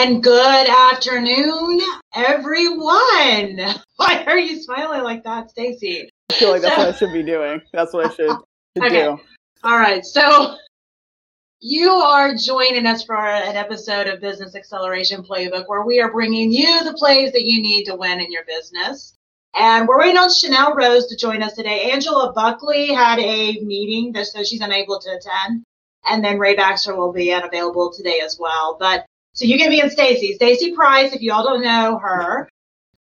And good afternoon, everyone. Why are you smiling like that, Stacey? I feel like that's so, what I should be doing. That's what I should, should okay. do. All right. So you are joining us for an episode of Business Acceleration Playbook where we are bringing you the plays that you need to win in your business. And we're waiting on Chanel Rose to join us today. Angela Buckley had a meeting, so she's unable to attend. And then Ray Baxter will be unavailable today as well. But so you can be in Stacey. Stacey Pryce, if you all don't know her,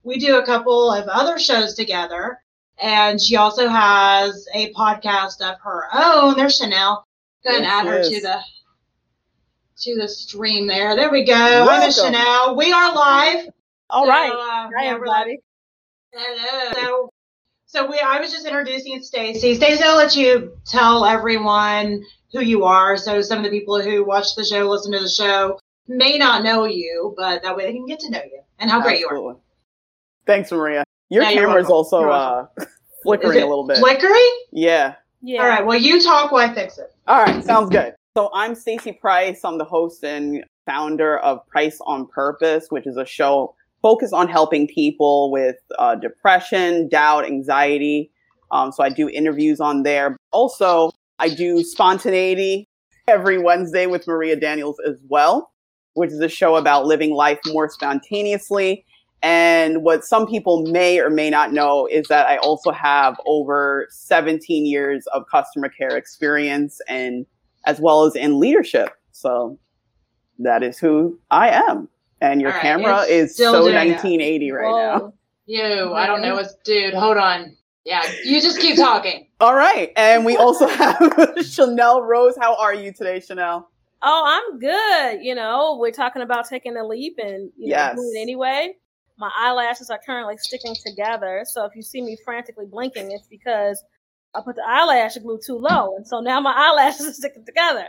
we do a couple of other shows together. And she also has a podcast of her own. There's Chanel. Go ahead and add her to the to the stream there. There we go. Welcome. Hi, Chanel. We are live. All so, right. Uh, Hi, everybody. Hello. So, so we, I was just introducing Stacey. Stacey, I'll let you tell everyone who you are. So some of the people who watch the show, listen to the show, may not know you, but that way they can get to know you and how great you are. Thanks, Maria. Your yeah, camera is also uh, flickering a little bit. Flickering? Yeah. Yeah. All right. Well, you talk while I fix it. All right. Sounds good. So I'm Stacey Pryce. I'm the host and founder of Pryce on Purpose, which is a show focused on helping people with uh, depression, doubt, anxiety. Um, so I do interviews on there. Also, I do spontaneity every Wednesday with Maria Daniels as well, which is a show about living life more spontaneously and what some people may or may not know is that I also have over 17 years of customer care experience and as well as in leadership. So that is who I am. And your right, camera is so 1980 right Whoa. now. You, I don't know what's, dude, hold on. Yeah, you just keep talking. All right. And we also have Chanel Rose. How are you today, Chanel? Oh, I'm good. You know, we're talking about taking a leap and you yes. know, doing it anyway. My eyelashes are currently sticking together. So if you see me frantically blinking, it's because I put the eyelash glue too low. And so now my eyelashes are sticking together.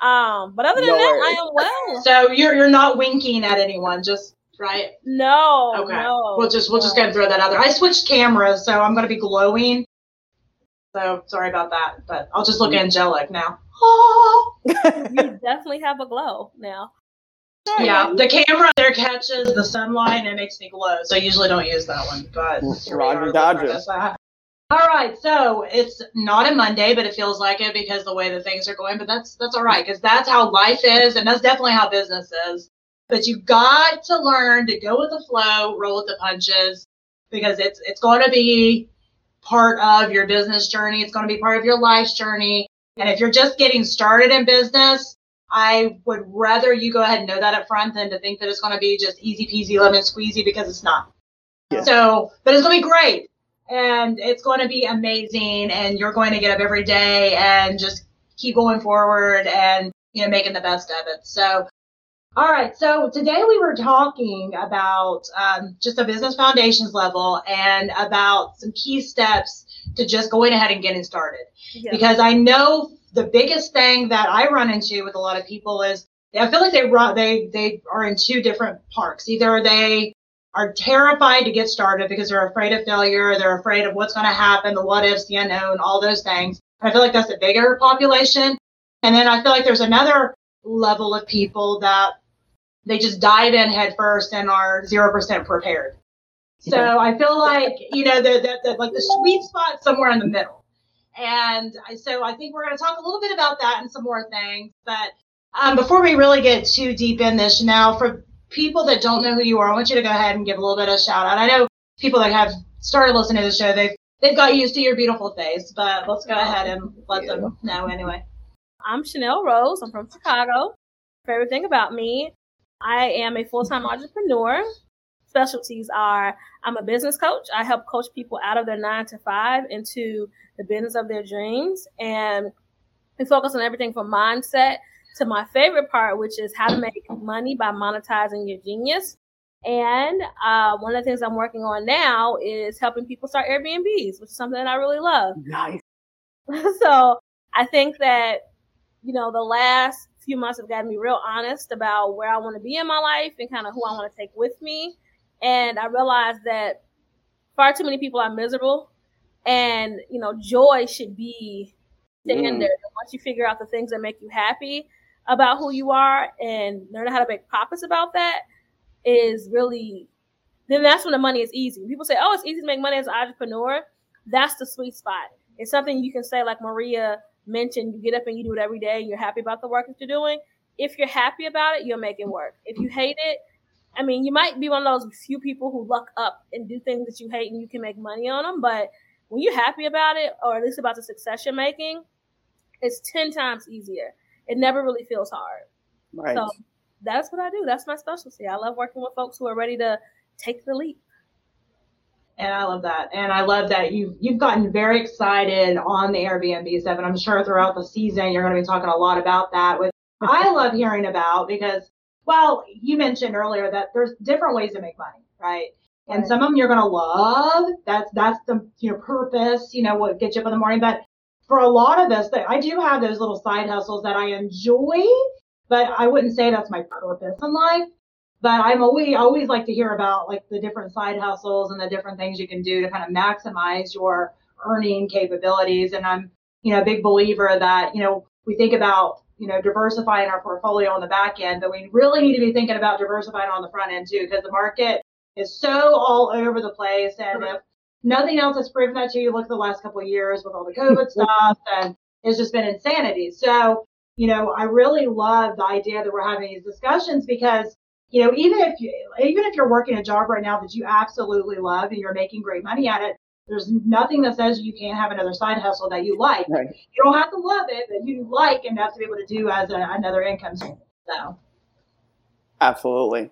Um, but other than no that, worries. I am well. So you're you're not winking at anyone, just right? No. Okay. No, we'll just we'll no. just go and throw that out there. I switched cameras, so I'm gonna be glowing. So sorry about that, but I'll just look mm-hmm. angelic now. you definitely have a glow now. Yeah, the camera there catches the sunlight and it makes me glow. So I usually don't use that one, but mm, Roger Dodger. All right, so it's not a Monday, but it feels like it because the way that things are going. But that's that's all right because that's how life is, and that's definitely how business is. But you've got to learn to go with the flow, roll with the punches, because it's it's going to be part of your business journey. It's going to be part of your life's journey. And if you're just getting started in business, I would rather you go ahead and know that up front than to think that it's going to be just easy peasy lemon squeezy because it's not. Yeah. So, but it's going to be great and it's going to be amazing and you're going to get up every day and just keep going forward and, you know, making the best of it. So, all right. So today we were talking about um, just a business foundations level and about some key steps to just going ahead and getting started. Yeah. Because I know the biggest thing that I run into with a lot of people is I feel like they run they they are in two different parks. Either they are terrified to get started because they're afraid of failure, they're afraid of what's going to happen, the what ifs, the unknown, all those things. I feel like that's a bigger population. And then I feel like there's another level of people that they just dive in headfirst and are 0% prepared. So I feel like, you know, the, the, the, like the sweet spot somewhere in the middle. And so I think we're going to talk a little bit about that and some more things. But um, before we really get too deep in this, now for people that don't know who you are, I want you to go ahead and give a little bit of a shout out. I know people that have started listening to the show, they've they've got used to your beautiful face, but let's go ahead and let them know anyway. I'm Chanel Rose. I'm from Chicago. Favorite thing about me, I am a full time entrepreneur specialties are I'm a business coach. I help coach people out of their nine to five into the business of their dreams. And we focus on everything from mindset to my favorite part, which is how to make money by monetizing your genius. And uh, one of the things I'm working on now is helping people start Airbnbs, which is something that I really love. Nice. so I think that, you know, the last few months have gotten me real honest about where I want to be in my life and kind of who I want to take with me. And I realized that far too many people are miserable. And, you know, joy should be standard. Mm. Once you figure out the things that make you happy, about who you are and learning how to make profits about that is really then that's when the money is easy. People say, "Oh, it's easy to make money as an entrepreneur." That's the sweet spot. It's something you can say, like Maria mentioned. You get up and you do it every day, and you're happy about the work that you're doing. If you're happy about it, you'll make it work. If you hate it, I mean, you might be one of those few people who luck up and do things that you hate, and you can make money on them. But when you're happy about it, or at least about the success you're making, it's ten times easier. It never really feels hard. Right. So that's what I do. That's my specialty. I love working with folks who are ready to take the leap. And I love that. And I love that you've you've gotten very excited on the Airbnb stuff. And I'm sure throughout the season you're going to be talking a lot about that. With I love hearing about because well, you mentioned earlier that there's different ways to make money, right? And some of them you're going to love. That's that's the you know purpose. You know what gets you up in the morning. But for a lot of us, I do have those little side hustles that I enjoy, but I wouldn't say that's my purpose in life but I'm always always like to hear about like the different side hustles and the different things you can do to kind of maximize your earning capabilities. And I'm, you know, a big believer that, you know, we think about, you know, diversifying our portfolio on the back end, but we really need to be thinking about diversifying on the front end too, because the market is so all over the place. And if nothing else has proven that to you, look at the last couple of years with all the COVID stuff and it's just been insanity. So, you know, I really love the idea that we're having these discussions because you know, even if you, even if you're working a job right now that you absolutely love and you're making great money at it, there's nothing that says you can't have another side hustle that you like. Right. You don't have to love it, but you like enough to be able to do as a, another income stream. So. Absolutely.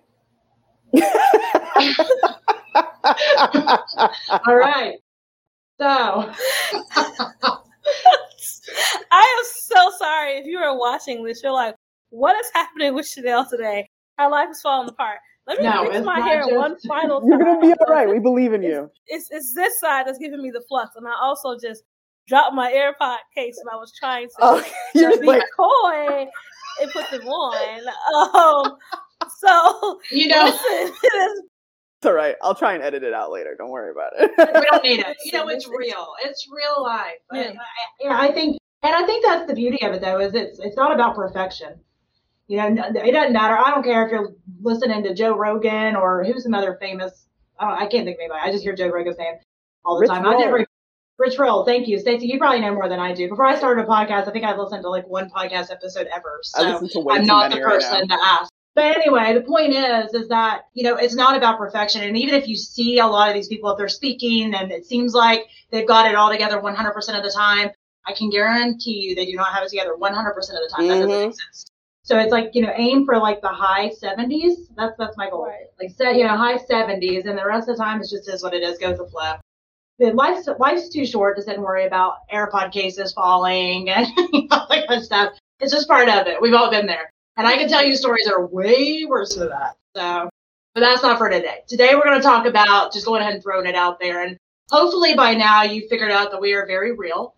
All right. So. I am so sorry if you are watching this. You're like, what is happening with Chanel today? Her life is falling apart. Let me No, fix my hair just- one final time. You're gonna be all right. We believe in you. It's, it's this side that's giving me the flux, and I also just dropped my AirPod case, and I was trying to Oh, you're just be like, coy and put them on. Um, so You know, listen, it's it's all right. I'll try and edit it out later. Don't worry about it. we don't need it. You know, it's real. It's real life. Yeah. I, I, yeah, I think, and I think that's the beauty of it, though, is it's it's not about perfection. You know, it doesn't matter. I don't care if you're listening to Joe Rogan or who's another famous. I, I can't think of anybody. I just hear Joe Rogan's name all the Rich time. I Roll. never. Rich Roll, thank you, Stacey. You probably know more than I do. Before I started a podcast, I think I've listened to like one podcast episode ever. I So listen to way I'm not the person now. to ask. But anyway, the point is, is that you know it's not about perfection. And even if you see a lot of these people, if they're speaking and it seems like they've got it all together 100% of the time, I can guarantee you they do not have it together 100% of the time. That doesn't Mhm. exist. So it's like you know aim for like the high 70s. That's that's my goal. Right. Like set you know high 70s, and the rest of the time it's just is what it is. Go with the flow. Life's life's too short to sit and worry about AirPod cases falling and all that kind of stuff. It's just part of it. We've all been there. And I can tell you stories that are way worse than that. So, but that's not for today. Today we're going to talk about just going ahead and throwing it out there. And hopefully by now you figured out that we are very real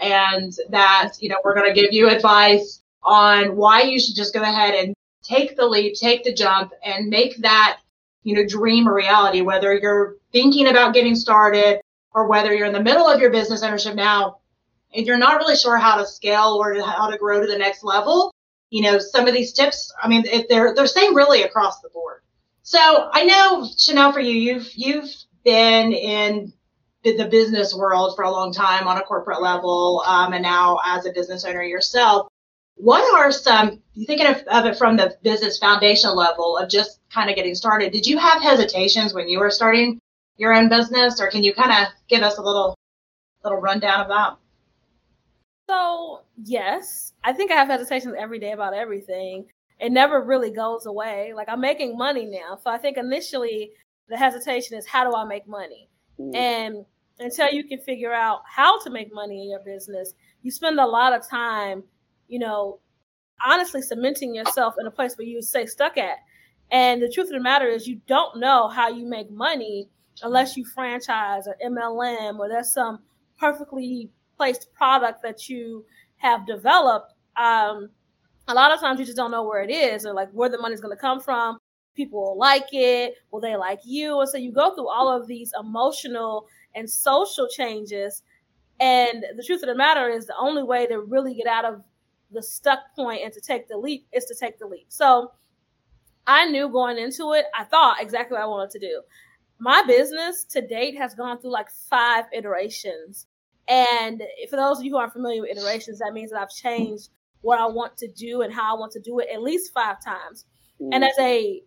and that, you know, we're going to give you advice on why you should just go ahead and take the leap, take the jump and make that, you know, dream a reality, whether you're thinking about getting started or whether you're in the middle of your business ownership now and you're not really sure how to scale or how to grow to the next level you know, some of these tips, I mean, they're they're same really across the board. So I know Chanel, for you, you've you've been in the business world for a long time on a corporate level, um, and now as a business owner yourself. What are some? You thinking of, of it from the business foundation level of just kind of getting started? Did you have hesitations when you were starting your own business, or can you kind of give us a little little rundown of that? So, yes, I think I have hesitations every day about everything. It never really goes away. Like, I'm making money now. So, I think initially the hesitation is how do I make money? Mm. And until you can figure out how to make money in your business, you spend a lot of time, you know, honestly cementing yourself in a place where you stay stuck at. And the truth of the matter is, you don't know how you make money unless you franchise or MLM or there's some perfectly placed product that you have developed. Um, a lot of times you just don't know where it is or like where the money's going to come from. People will like it. Will they like you? And so you go through all of these emotional and social changes. And the truth of the matter is, the only way to really get out of the stuck point and to take the leap is to take the leap. So I knew going into it, I thought exactly what I wanted to do. My business to date has gone through like five iterations. And for those of you who aren't familiar with iterations, that means that I've changed what I want to do and how I want to do it at least five times. Mm. And as a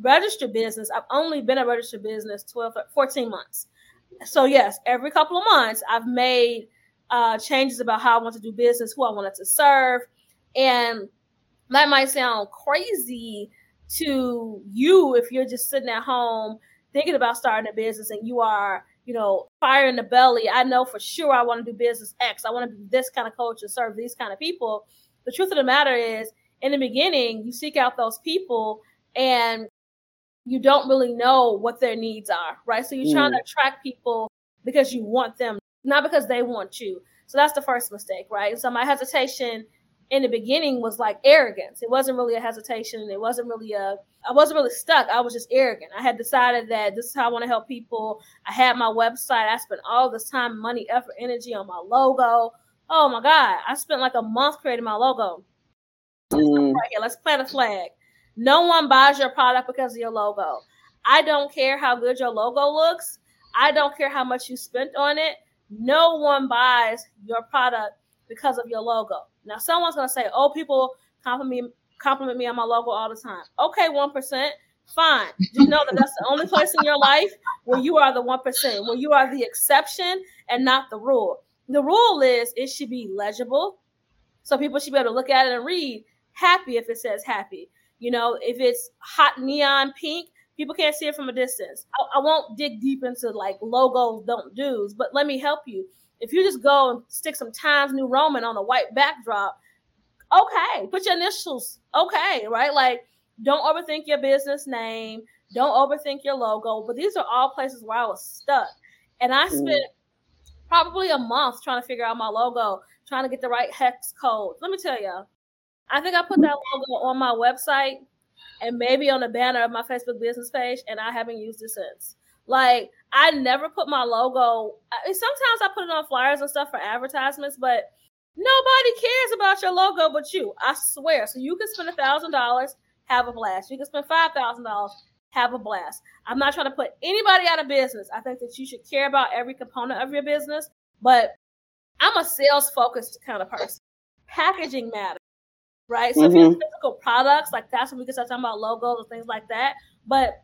registered business, I've only been a registered business 12, 14 months. So, yes, every couple of months, I've made uh, changes about how I want to do business, who I wanted to serve. And that might sound crazy to you if you're just sitting at home thinking about starting a business and you are, you know, fire in the belly. I know for sure I want to do business X. I want to be this kind of coach and serve these kind of people. The truth of the matter is, in the beginning, you seek out those people and you don't really know what their needs are, right? So you're mm. trying to attract people because you want them, not because they want you. So that's the first mistake, right? So my hesitation in the beginning was like arrogance. It wasn't really a hesitation. It wasn't really a, I wasn't really stuck. I was just arrogant. I had decided that this is how I want to help people. I had my website. I spent all this time, money, effort, energy on my logo. Oh my God. I spent like a month creating my logo. Mm. Right here, let's plant a flag. No one buys your product because of your logo. I don't care how good your logo looks. I don't care how much you spent on it. No one buys your product because of your logo. Now, someone's going to say, oh, people compliment me, compliment me on my logo all the time. Okay, 1%. Fine. Just know that that's the only place in your life where you are the 1%, where you are the exception and not the rule. The rule is it should be legible. So people should be able to look at it and read happy if it says happy. You know, if it's hot neon pink, people can't see it from a distance. I, I won't dig deep into like logos don't do's, but let me help you if you just go and stick some Times New Roman on a white backdrop, okay, put your initials, okay, right? Like, don't overthink your business name, don't overthink your logo. But these are all places where I was stuck. And I spent mm. probably a month trying to figure out my logo, trying to get the right hex code. Let me tell you, I think I put that logo on my website and maybe on the banner of my Facebook business page, and I haven't used it since. Like I never put my logo. Sometimes I put it on flyers and stuff for advertisements, but nobody cares about your logo but you. I swear. So you can spend a thousand dollars, have a blast. You can spend five thousand dollars, have a blast. I'm not trying to put anybody out of business. I think that you should care about every component of your business, but I'm a sales focused kind of person. Packaging matters, right? So mm-hmm. if you have physical products, like that's when we can start talking about logos and things like that. But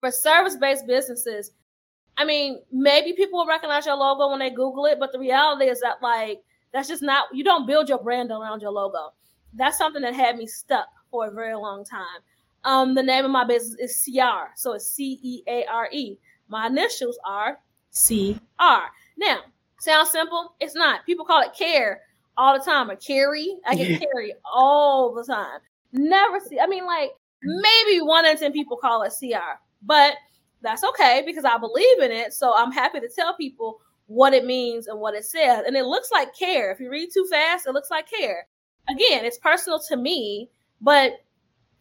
for service-based businesses, I mean, maybe people will recognize your logo when they Google it, but the reality is that like that's just not you don't build your brand around your logo. That's something that had me stuck for a very long time. Um, the name of my business is CR, so it's C E A R E. My initials are C R. Now, sounds simple? It's not. People call it care all the time or carry. I get carry all the time. Never see. I mean, like maybe one in ten people call it CR. But that's okay because I believe in it. So I'm happy to tell people what it means and what it says. And it looks like care. If you read too fast, it looks like care. Again, it's personal to me, but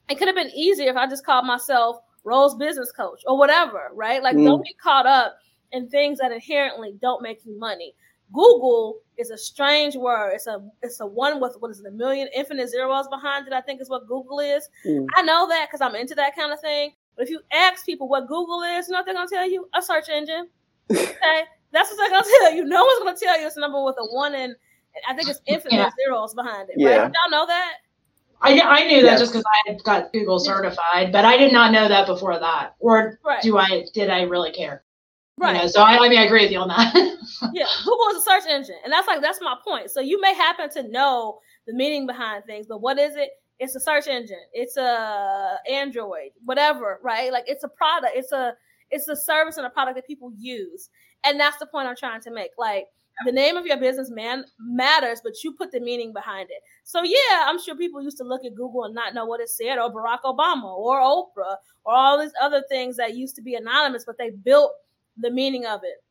it could have been easier if I just called myself Rose Business Coach or whatever, right? Like, mm. don't get caught up in things that inherently don't make you money. Google is a strange word. It's a it's a one with what is it, a million infinite zeros behind it. I think is what Google is. Mm. I know that because I'm into that kind of thing. But if you ask people what Google is, you know what they're gonna tell you? A search engine. Okay, that's what they're gonna tell you. No one's gonna tell you it's a number with a one and I think it's infinite yeah. zeros behind it. Yeah. Right? Y'all know that? I, I knew that yes. just because I had got Google certified, but I did not know that before that. Or right. do I? Did I really care? Right. You know, so I, I mean, I agree with you on that. yeah, Google is a search engine, and that's like that's my point. So you may happen to know the meaning behind things, but what is it? it's a search engine it's a android whatever right like it's a product it's a it's a service and a product that people use and that's the point i'm trying to make like the name of your business man matters but you put the meaning behind it so yeah i'm sure people used to look at google and not know what it said or barack obama or oprah or all these other things that used to be anonymous but they built the meaning of it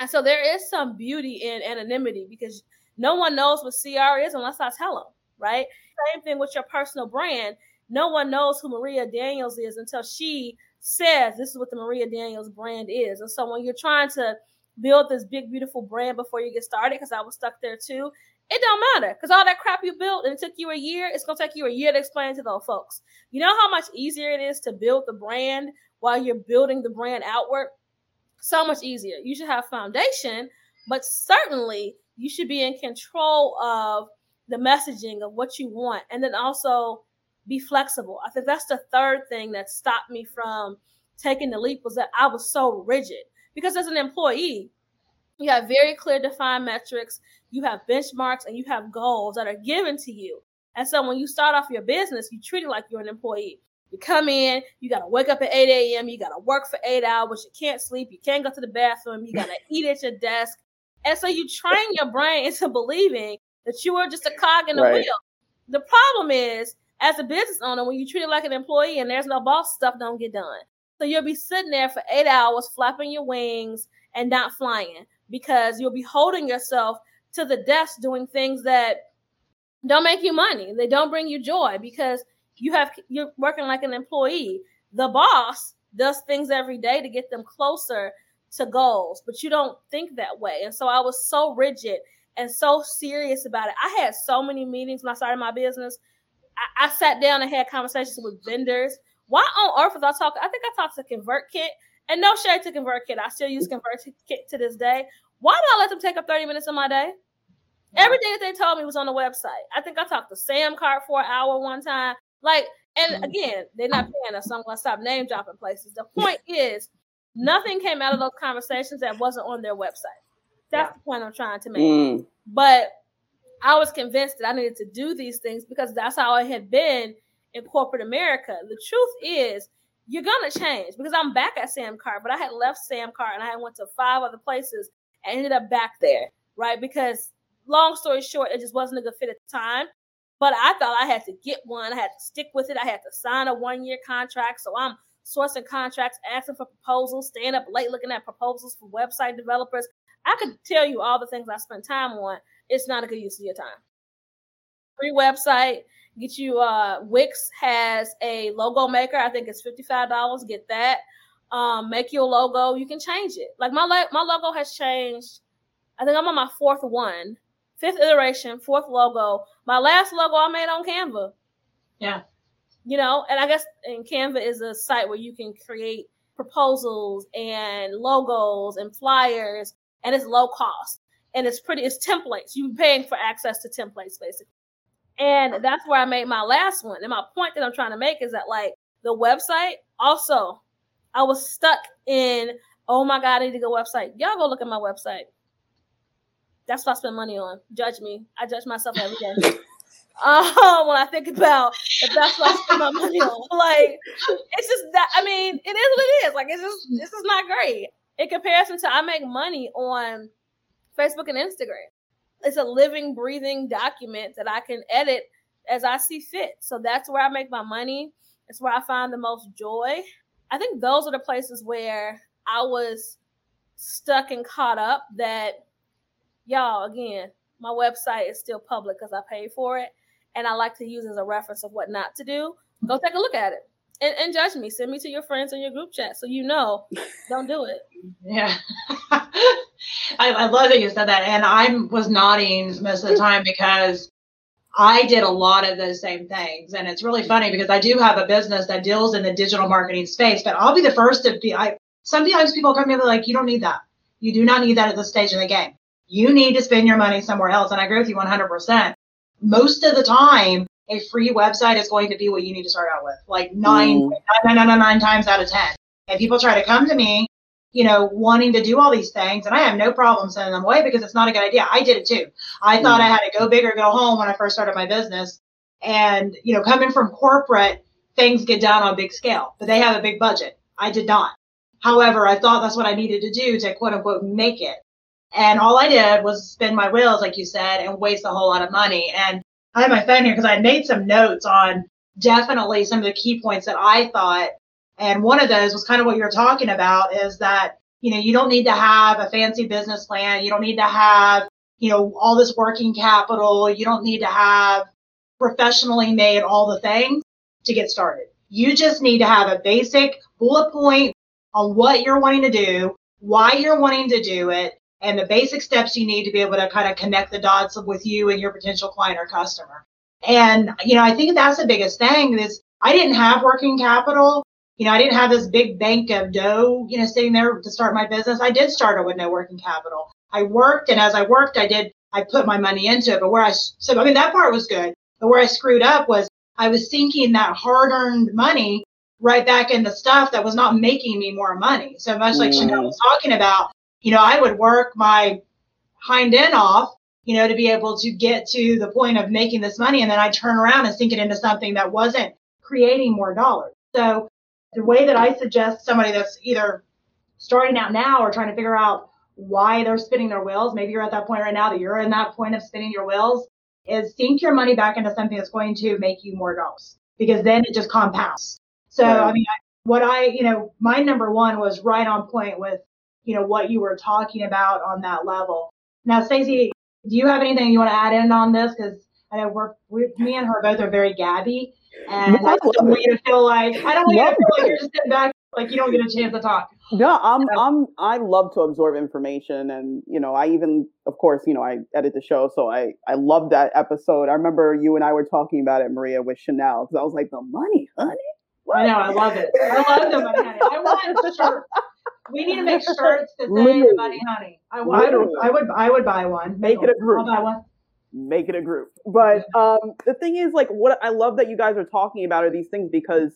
and so there is some beauty in anonymity because no one knows what cr is unless i tell them right same thing with your personal brand. No one knows who Maria Daniels is until she says this is what the Maria Daniels brand is. And so when you're trying to build this big, beautiful brand before you get started because I was stuck there too. It don't matter because all that crap you built and it took you a year, it's gonna take you a year to explain to those folks. You know how much easier it is to build the brand while you're building the brand outward? So much easier. You should have foundation, but certainly you should be in control of the messaging of what you want and then also be flexible. I think that's the third thing that stopped me from taking the leap was that I was so rigid because as an employee, you have very clear defined metrics, you have benchmarks, and you have goals that are given to you. And so when you start off your business, you treat it like you're an employee. You come in, you got to wake up at 8 a.m., you got to work for eight hours, you can't sleep, you can't go to the bathroom, you got to eat at your desk. And so you train your brain into believing that you are just a cog in the right. wheel. The problem is, as a business owner, when you treat it like an employee and there's no boss, stuff don't get done. So you'll be sitting there for eight hours, flapping your wings and not flying because you'll be holding yourself to the desk doing things that don't make you money. They don't bring you joy because you have you're working like an employee. The boss does things every day to get them closer to goals, but you don't think that way. And so I was so rigid and so serious about it. I had so many meetings when I started my business. I, I sat down and had conversations with vendors. Why on earth was I talking? I think I talked to ConvertKit, and no shade to ConvertKit. I still use ConvertKit to this day. Why do I let them take up 30 minutes of my day? Everything that they told me was on the website. I think I talked to SamCart for an hour one time. Like, and mm. again, they're not paying us, so I'm gonna stop name dropping places. The point is, nothing came out of those conversations that wasn't on their website. That's yeah. the point I'm trying to make. Mm. But I was convinced that I needed to do these things because that's how I had been in corporate America. The truth is, you're gonna change because I'm back at SamCart, but I had left SamCart and I went to five other places and ended up back there, right? Because long story short, it just wasn't a good fit at the time. But I thought I had to get one. I had to stick with it. I had to sign a one year contract. So I'm sourcing contracts, asking for proposals, staying up late looking at proposals for website developers. I could tell you all the things I spent time on. It's not a good use of your time. Free website, get you uh Wix has a logo maker. I think it's $55. Get that. Um, make your logo. You can change it. Like my my logo has changed. I think I'm on my fourth one, fifth iteration, fourth logo. My last logo I made on Canva. Yeah. You know, and I guess and Canva is a site where you can create proposals and logos and flyers and it's low cost and it's pretty it's templates you're paying for access to templates basically and that's where i made my last one and my point that i'm trying to make is that like the website also i was stuck in oh my god i need to go website y'all go look at my website that's what i spend money on judge me i judge myself every day uh, when I think about if that's what I spend my money on. Like, it's just that I mean, it is what it is. Like, it's just this is not great in comparison to I make money on Facebook and Instagram. It's a living, breathing document that I can edit as I see fit. So that's where I make my money. It's where I find the most joy. I think those are the places where I was stuck and caught up that y'all again, my website is still public because I paid for it. And I like to use as a reference of what not to do. Go take a look at it and, and judge me. Send me to your friends in your group chat so you know. Don't do it. Yeah. I, I love that you said that. And I was nodding most of the time because I did a lot of those same things. And it's really funny because I do have a business that deals in the digital marketing space, but I'll be the first to be I sometimes people come to me like, you don't need that. You do not need that at this stage in the game. You need to spend your money somewhere else. And I agree with you 100%. Most of the time, a free website is going to be what you need to start out with, like nine, mm. nine, nine, nine, nine times out of 10. And people try to come to me, you know, wanting to do all these things, and I have no problem sending them away because it's not a good idea. I did it too. I mm. thought I had to go big or go home when I first started my business. And, you know, coming from corporate, things get done on a big scale, but they have a big budget. I did not. However, I thought that's what I needed to do to quote unquote make it. And all I did was spin my wheels, like you said, and waste a whole lot of money. And I have my phone here because I made some notes on definitely some of the key points that I thought. And one of those was kind of what you're talking about is that, you know, you don't need to have a fancy business plan. You don't need to have, you know, all this working capital. You don't need to have professionally made all the things to get started. You just need to have a basic bullet point on what you're wanting to do, why you're wanting to do it and the basic steps you need to be able to kind of connect the dots with you and your potential client or customer. And, you know, I think that's the biggest thing is I didn't have working capital. You know, I didn't have this big bank of dough, you know, sitting there to start my business. I did start it with no working capital. I worked, and as I worked, I did, I put my money into it. But where I, so, I mean, that part was good. But where I screwed up was I was sinking that hard earned money right back into stuff that was not making me more money. So much like mm. Chanel was talking about, you know, I would work my hind end off, you know, to be able to get to the point of making this money. And then I turn around and sink it into something that wasn't creating more dollars. So the way that I suggest somebody that's either starting out now or trying to figure out why they're spinning their wheels, maybe you're at that point right now that you're in that point of spinning your wheels, is sink your money back into something that's going to make you more dollars because then it just compounds. So, right. I mean, what I, you know, my number one was right on point with, you know, what you were talking about on that level. Now, Stacey, do you have anything you want to add in on this? Because I know we're, we, me and her both are very gabby, and I don't want you to feel like I don't want you to feel like you're just sitting back, like you don't get a chance to talk. No, I'm, I'm, I love to absorb information, and you know, I even, of course, you know, I edit the show, so I, I love that episode. I remember you and I were talking about it, Maria, with Chanel, because I was like, the money, honey. What? I know, I love it. I love the money honey. I want shirts. We need to make shirts to say the money honey. I, I, would, I would, I would buy one. Make it a group. I'll buy one. Make it a group. But um, the thing is, like, what I love that you guys are talking about are these things because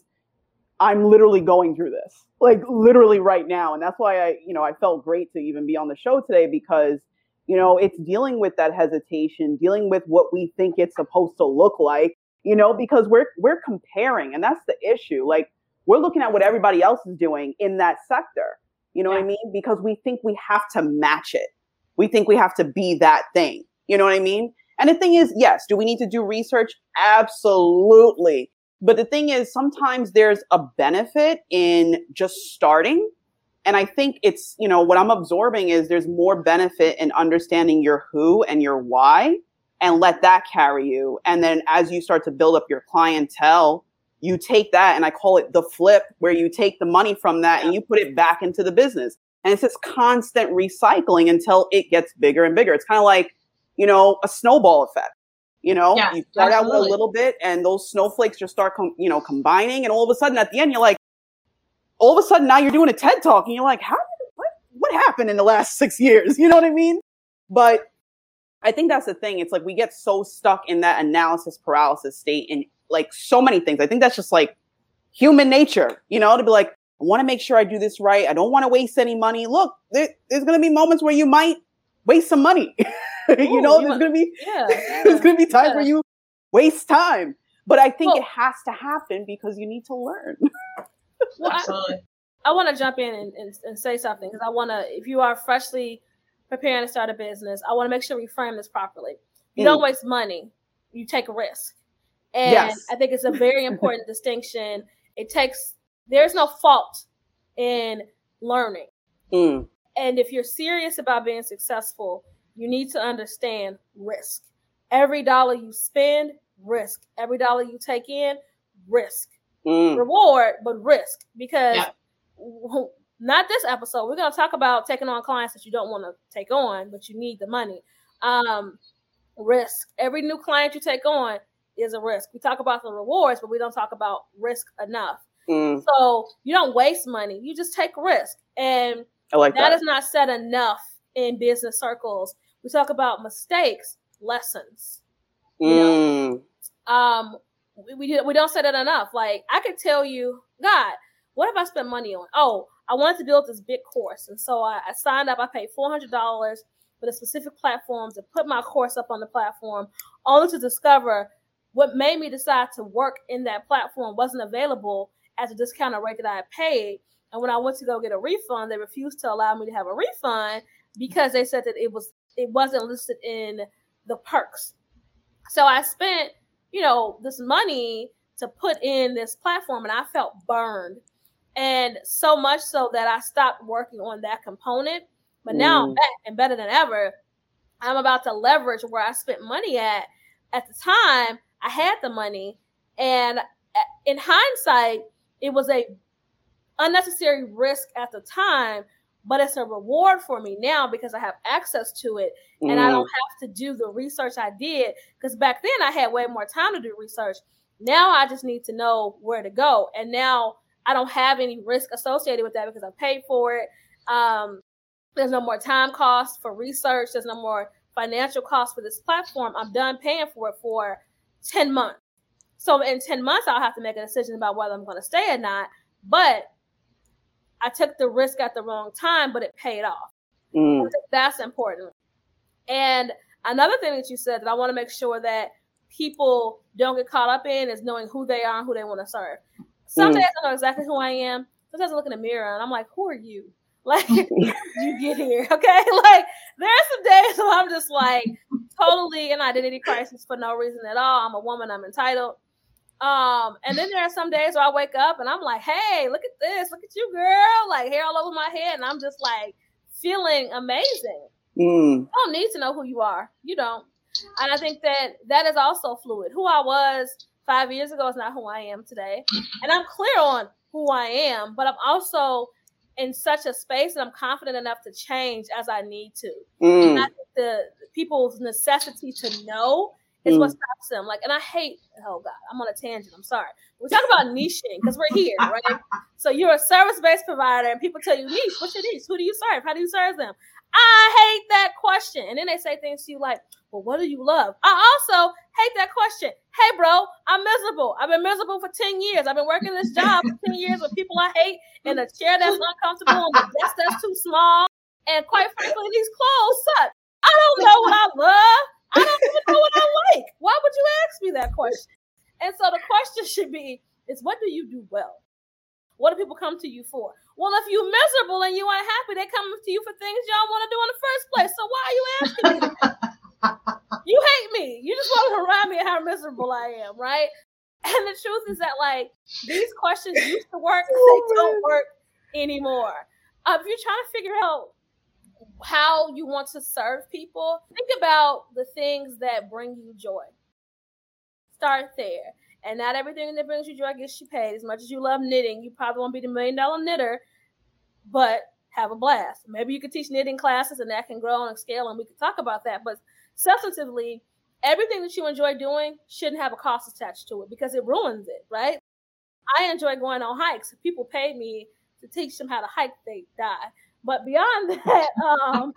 I'm literally going through this, like, literally right now, and that's why I, you know, I felt great to even be on the show today because you know it's dealing with that hesitation dealing with what we think it's supposed to look like you know, because we're we're comparing, and that's the issue. Like we're looking at what everybody else is doing in that sector. You know yeah. what I mean? Because we think we have to match it. We think we have to be that thing. You know what I mean? And the thing is, yes, do we need to do research? Absolutely. But the thing is, sometimes there's a benefit in just starting. And I think it's, you know, what I'm absorbing is there's more benefit in understanding your who and your why and let that carry you. And then as you start to build up your clientele, you take that and I call it the flip, where you take the money from that and you put it back into the business. And it's this constant recycling until it gets bigger and bigger. It's kind of like, you know, a snowball effect. You know, yeah, you start absolutely. out with a little bit and those snowflakes just start, com- you know, combining. And all of a sudden at the end, you're like, all of a sudden now you're doing a TED talk and you're like, how did, what, what happened in the last six years? You know what I mean? But I think that's the thing. It's like we get so stuck in that analysis paralysis state in like so many things. I think that's just like human nature, you know, to be like, I want to make sure I do this right. I don't want to waste any money. Look, there, there's going to be moments where you might waste some money. you know, there's going to be yeah, yeah, there's going to be times yeah. where you waste time. But I think well, it has to happen because you need to learn. well, I, I want to jump in and, and, and say something because I want to, if you are freshly preparing to start a business, I want to make sure we frame this properly. You mm. don't waste money, you take a risk. And yes. I think it's a very important distinction. It takes, there's no fault in learning. Mm. And if you're serious about being successful, you need to understand risk. Every dollar you spend, risk. Every dollar you take in, risk. Mm. Reward, but risk. Because yeah not this episode. We're going to talk about taking on clients that you don't want to take on, but you need the money. Um, risk. Every new client you take on is a risk. We talk about the rewards, but we don't talk about risk enough. Mm. So you don't waste money. You just take risk. And I like that, that is not said enough in business circles. We talk about mistakes, lessons. Mm. Um, we, we, we don't say that enough. Like I could tell you, God, what have I spent money on? Oh, I wanted to build this big course. And so I, I signed up, I paid $400 for the specific platform to put my course up on the platform, only to discover what made me decide to work in that platform wasn't available at the discounted rate that I had paid. And when I went to go get a refund, they refused to allow me to have a refund because they said that it was it wasn't listed in the perks. So I spent, you know, this money to put in this platform and I felt burned and so much so that I stopped working on that component. But now mm. I'm back and better than ever. I'm about to leverage where I spent money at. At the time, I had the money, and in hindsight, it was a unnecessary risk at the time. but it's a reward for me now because I have access to it and mm. I don't have to do the research I did. Because back then I had way more time to do research. Now I just need to know where to go. And now I don't have any risk associated with that because I paid for it. Um, there's no more time cost for research. There's no more financial cost for this platform. I'm done paying for it for 10 months. So in 10 months, I'll have to make a decision about whether I'm going to stay or not. But I took the risk at the wrong time, but it paid off. Mm. That's important. And another thing that you said that I want to make sure that people don't get caught up in is knowing who they are and who they want to serve. Some mm. days I know exactly who I am. Sometimes I look in the mirror and I'm like, who are you? Like, you get here? Okay. Like, there are some days where I'm just like totally in identity crisis for no reason at all. I'm a woman, I'm entitled. Um, and then there are some days where I wake up and I'm like, hey, look at this, look at you, girl, like hair all over my head, and I'm just like feeling amazing. Mm. You don't need to know who you are. You don't. And I think that that is also fluid. Who I was five years ago is not who I am today. And I'm clear on who I am, but I'm also in such a space that I'm confident enough to change as I need to. Mm. And I think the people's necessity to know is mm. what stops them. Like, and I hate, oh God, I'm on a tangent. I'm sorry. We talk about niching because we're here, right? so you're a service-based provider and people tell you niche, what's your niche? Who do you serve? How do you serve them? I hate that question. And then they say things to you like, what do you love? I also hate that question. Hey, bro, I'm miserable. I've been miserable for 10 years. I've been working this job for 10 years with people I hate in a chair that's uncomfortable and the desk that's too small. And quite frankly, these clothes suck. I don't know what I love. I don't even know what I like. Why would you ask me that question? And so the question should be is what do you do well? What do people come to you for? Well, if you're miserable and you ain't happy, they come to you for things y'all want to do in the first place. So why are you asking me? you hate me. You just want to remind me of how miserable I am, right? And the truth is that like these questions used to work, oh, they don't work anymore. Uh, if you're trying to figure out how you want to serve people, think about the things that bring you joy. Start there. And not everything that brings you joy gets you paid. As much as you love knitting, you probably won't be the million dollar knitter, but have a blast. Maybe you could teach knitting classes and that can grow on a scale and we could talk about that. But substantively, everything that you enjoy doing shouldn't have a cost attached to it because it ruins it, right? I enjoy going on hikes. If people pay me to teach them how to hike, they die. But beyond that, um,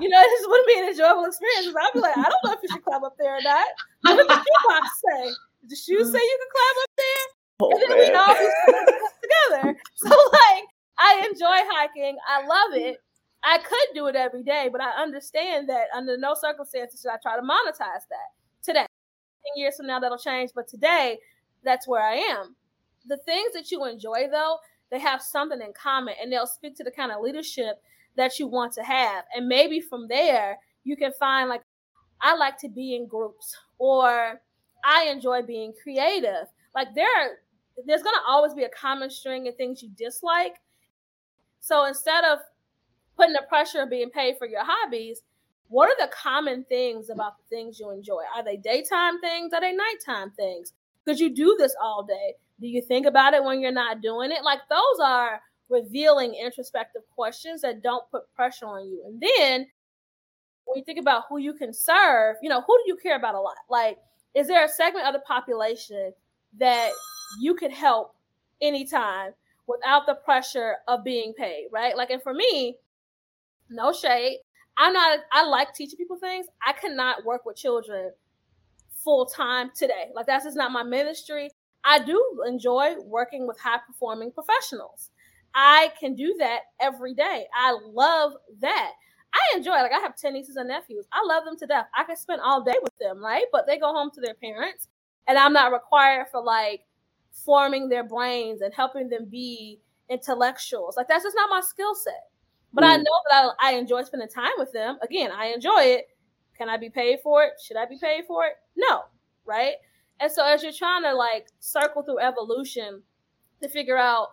you know, it just wouldn't be an enjoyable experience. I'd be like, I don't know if you should climb up there or not. What did the shoebox say? Did the shoes say you can climb up there? Oh, and then man. we all be together. So like, I enjoy hiking. I love it. I could do it every day, but I understand that under no circumstances should I try to monetize that today. 10 years from now, that'll change. But today, that's where I am. The things that you enjoy, though, they have something in common and they'll speak to the kind of leadership that you want to have. And maybe from there, you can find like, I like to be in groups or I enjoy being creative. Like there are, there's going to always be a common string of things you dislike. So instead of putting the pressure of being paid for your hobbies, what are the common things about the things you enjoy? Are they daytime things? Are they nighttime things? Because you do this all day. Do you think about it when you're not doing it? Like those are revealing introspective questions that don't put pressure on you. And then when you think about who you can serve, you know, who do you care about a lot? Like, is there a segment of the population that you could help anytime without the pressure of being paid, right? Like, and for me, no shade. I'm not, I like teaching people things. I cannot work with children full time today. Like, that's just not my ministry. I do enjoy working with high performing professionals. I can do that every day. I love that. I enjoy. Like I have 10 nieces and nephews. I love them to death. I can spend all day with them, right? But they go home to their parents and I'm not required for like forming their brains and helping them be intellectuals. Like that's just not my skill set. But mm. I know that I, I enjoy spending time with them. Again, I enjoy it. Can I be paid for it? Should I be paid for it? No, right? And so as you're trying to like circle through evolution to figure out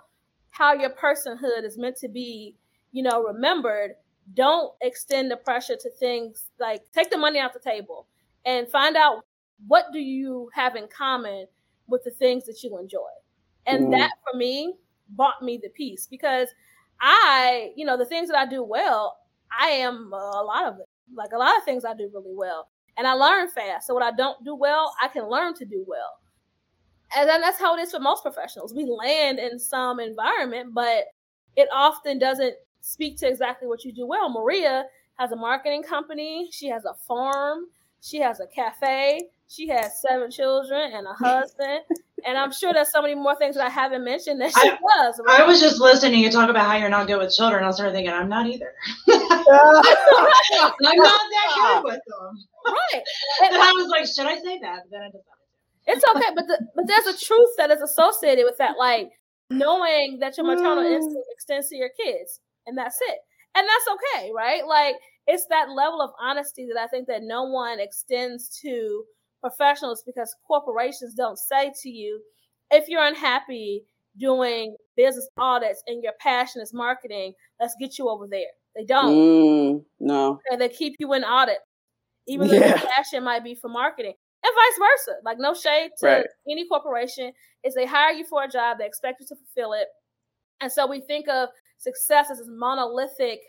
how your personhood is meant to be, you know, remembered, don't extend the pressure to things like take the money off the table and find out what do you have in common with the things that you enjoy. And mm. that for me bought me the peace because I, you know, the things that I do well, I am uh, a lot of it. Like a lot of things I do really well. And I learn fast. So what I don't do well, I can learn to do well. And then that's how it is for most professionals. We land in some environment, but it often doesn't speak to exactly what you do well. Maria has a marketing company, she has a farm, she has a cafe, she has seven children and a husband. and I'm sure there's so many more things that I haven't mentioned that she I, does. Right? I was just listening you talk about how you're not good with children. I started thinking, I'm not either. I'm not that good with them. Right. And, and I was like, should I say that? But then I decided. It's okay, but the, but there's a truth that is associated with that, like knowing that your maternal mm. instinct extends to your kids, and that's it, and that's okay, right? Like it's that level of honesty that I think that no one extends to professionals because corporations don't say to you, if you're unhappy doing business audits and your passion is marketing, let's get you over there. They don't. Mm, no. And they keep you in audit, even though yeah. your passion might be for marketing. And vice versa. Like no shade to right. any corporation. Is they hire you for a job, they expect you to fulfill it. And so we think of success as this monolithic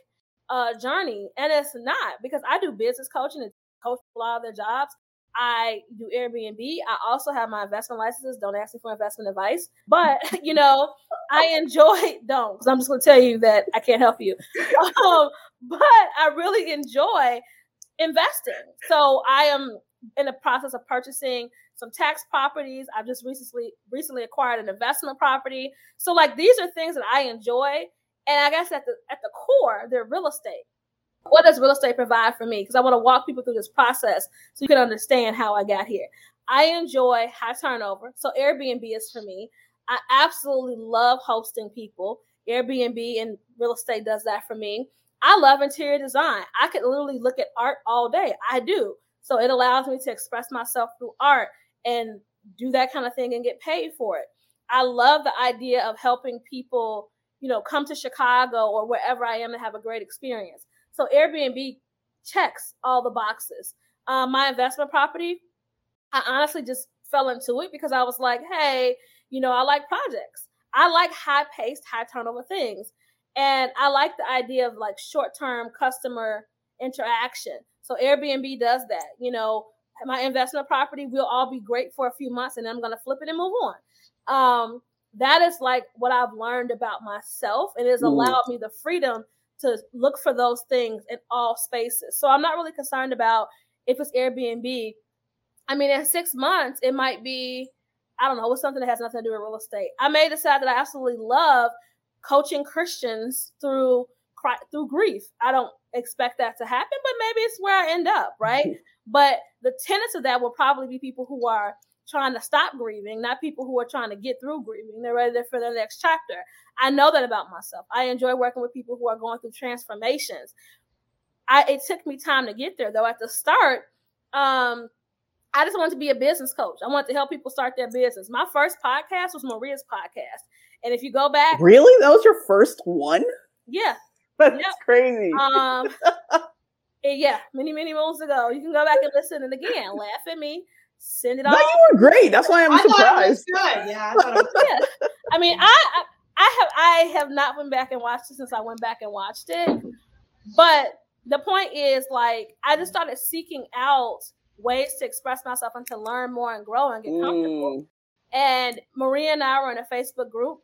uh, journey, and it's not because I do business coaching and coach a lot of their jobs. I do Airbnb. I also have my investment licenses. Don't ask me for investment advice, but you know, I enjoy. Don't, because I'm just going to tell you that I can't help you. Um, but I really enjoy investing. So I am in the process of purchasing some tax properties. I've just recently recently acquired an investment property. So like these are things that I enjoy, and I guess at the at the core, they're real estate. What does real estate provide for me? Because I want to walk people through this process so you can understand how I got here. I enjoy high turnover, so Airbnb is for me. I absolutely love hosting people. Airbnb and real estate does that for me. I love interior design. I could literally look at art all day. I do. So it allows me to express myself through art and do that kind of thing and get paid for it. I love the idea of helping people, you know, come to Chicago or wherever I am and have a great experience. So Airbnb checks all the boxes. Um, my investment property, I honestly just fell into it because I was like, hey, you know, I like projects. I like high paced, high turnover things. And I like the idea of like short term customer interaction. So Airbnb does that. You know, my investment property will all be great for a few months and then I'm going to flip it and move on. Um, that is like what I've learned about myself and it has mm. allowed me the freedom to look for those things in all spaces. So I'm not really concerned about if it's Airbnb. I mean, in six months, it might be, I don't know, it's something that has nothing to do with real estate. I may decide that I absolutely love coaching Christians through through grief. I don't expect that to happen, but maybe it's where I end up, right? but the tenets of that will probably be people who are trying to stop grieving, not people who are trying to get through grieving. They're ready for the next chapter. I know that about myself. I enjoy working with people who are going through transformations. I it took me time to get there though. At the start, um, I just wanted to be a business coach. I wanted to help people start their business. My first podcast was Maria's podcast. And if you go back Really? That was your first one? Yeah. That's yep. crazy. Um yeah, many, many moons ago. You can go back and listen and again, laugh at me send it no, off. you were great. That's why I'm I surprised. good. Yeah, I thought it was yeah. I mean, I, I have I have not went back and watched it since I went back and watched it. But the point is, like, I just started seeking out ways to express myself and to learn more and grow and get comfortable. Mm. And Maria and I were in a Facebook group.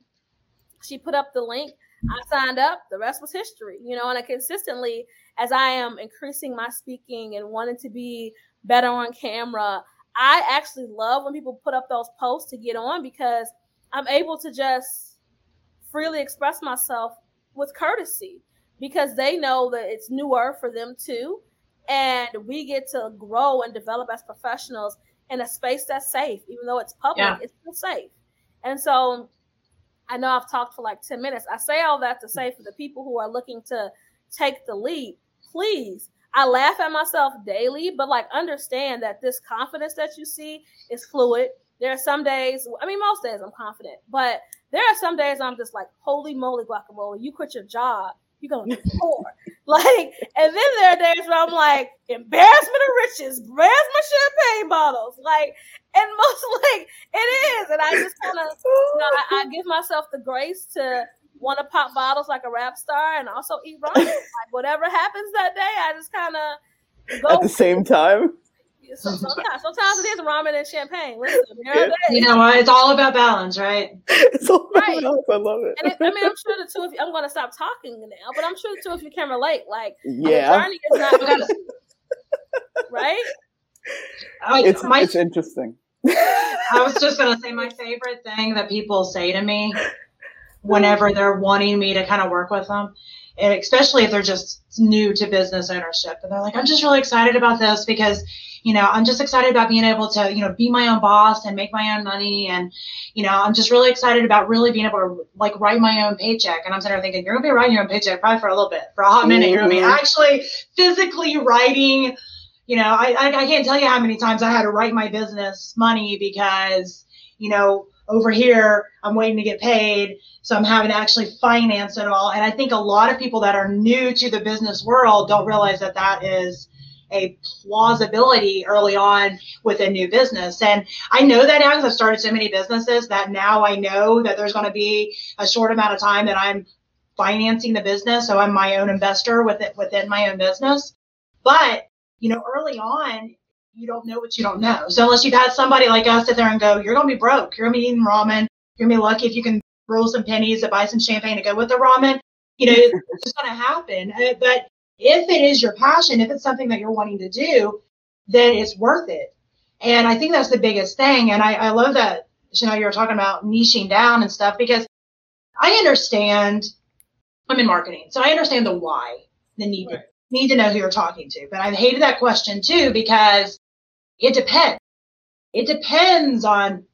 She put up the link. I signed up. The rest was history, you know. And I consistently, as I am increasing my speaking and wanting to be better on camera, I actually love when people put up those posts to get on because I'm able to just freely express myself with courtesy because they know that it's newer for them too. And we get to grow and develop as professionals in a space that's safe, even though it's public, yeah. it's still safe. And so I know I've talked for like 10 minutes. I say all that to say for the people who are looking to take the lead, please I laugh at myself daily, but like understand that this confidence that you see is fluid. There are some days, I mean, most days I'm confident, but there are some days I'm just like, holy moly, guacamole, you quit your job, you're gonna be poor. like, and then there are days where I'm like, embarrassment of riches, where's my champagne bottles? Like, and most like it is. And I just kind of, you know, I, I give myself the grace to want to pop bottles like a rap star and also eat ramen. like whatever happens that day, I just kind of go at the same time. So sometimes, sometimes it is ramen and champagne. Listen, you know what? It's all about balance, right? It's all right. Balance. I love it. And it, I mean, I'm sure the two of you. I'm going to stop talking now, but I'm sure the two of you can relate. Like, yeah, the journey is not right. Oh, it's my, it's interesting. I was just gonna say my favorite thing that people say to me whenever they're wanting me to kind of work with them, and especially if they're just new to business ownership, and they're like, "I'm just really excited about this because." you know i'm just excited about being able to you know be my own boss and make my own money and you know i'm just really excited about really being able to like write my own paycheck and i'm sitting there thinking you're gonna be writing your own paycheck probably for a little bit for a hot minute you're gonna be mm-hmm. actually physically writing you know, I, I, I can't tell you how many times I had to write my business money because, you know, over here I'm waiting to get paid. So I'm having to actually finance it all. And I think a lot of people that are new to the business world don't realize that that is a plausibility early on with a new business. And I know that now because I've started so many businesses that now I know that there's going to be a short amount of time that I'm financing the business. So I'm my own investor with it within my own business. But you know, early on, you don't know what you don't know. So unless you've had somebody like us sit there and go, you're gonna be broke, you're gonna be eating ramen, you're gonna be lucky if you can roll some pennies to buy some champagne to go with the ramen. You know, it's just gonna happen. Uh, but if it is your passion, if it's something that you're wanting to do, then it's worth it. And I think that's the biggest thing. And I, I love that, you know, you were talking about niching down and stuff because I understand I'm in marketing. So I understand the why, the need right need to know who you're talking to. But I've hated that question too because it depends. It depends on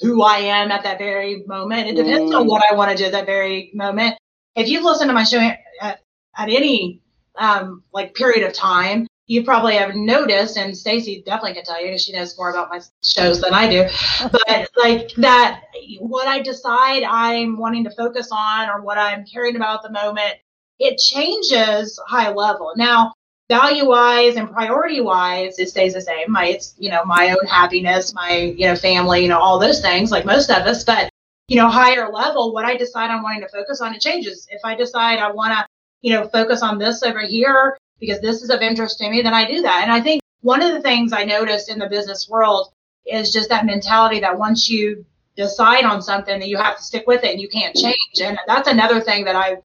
who I am at that very moment. It depends mm. on what I want to do at that very moment. If you've listened to my show at, at any um, like period of time, you probably have noticed, and Stacey definitely can tell you because she knows more about my shows than I do. But like that, what I decide I'm wanting to focus on or what I'm caring about at the moment it changes high level. Now, value wise and priority wise, it stays the same. My, it's, you know, my own happiness, my, you know, family, you know, all those things like most of us. But, you know, higher level, what I decide I'm wanting to focus on, it changes. If I decide I want to, you know, focus on this over here because this is of interest to me, then I do that. And I think one of the things I noticed in the business world is just that mentality that once you decide on something that you have to stick with it and you can't change. And that's another thing that I've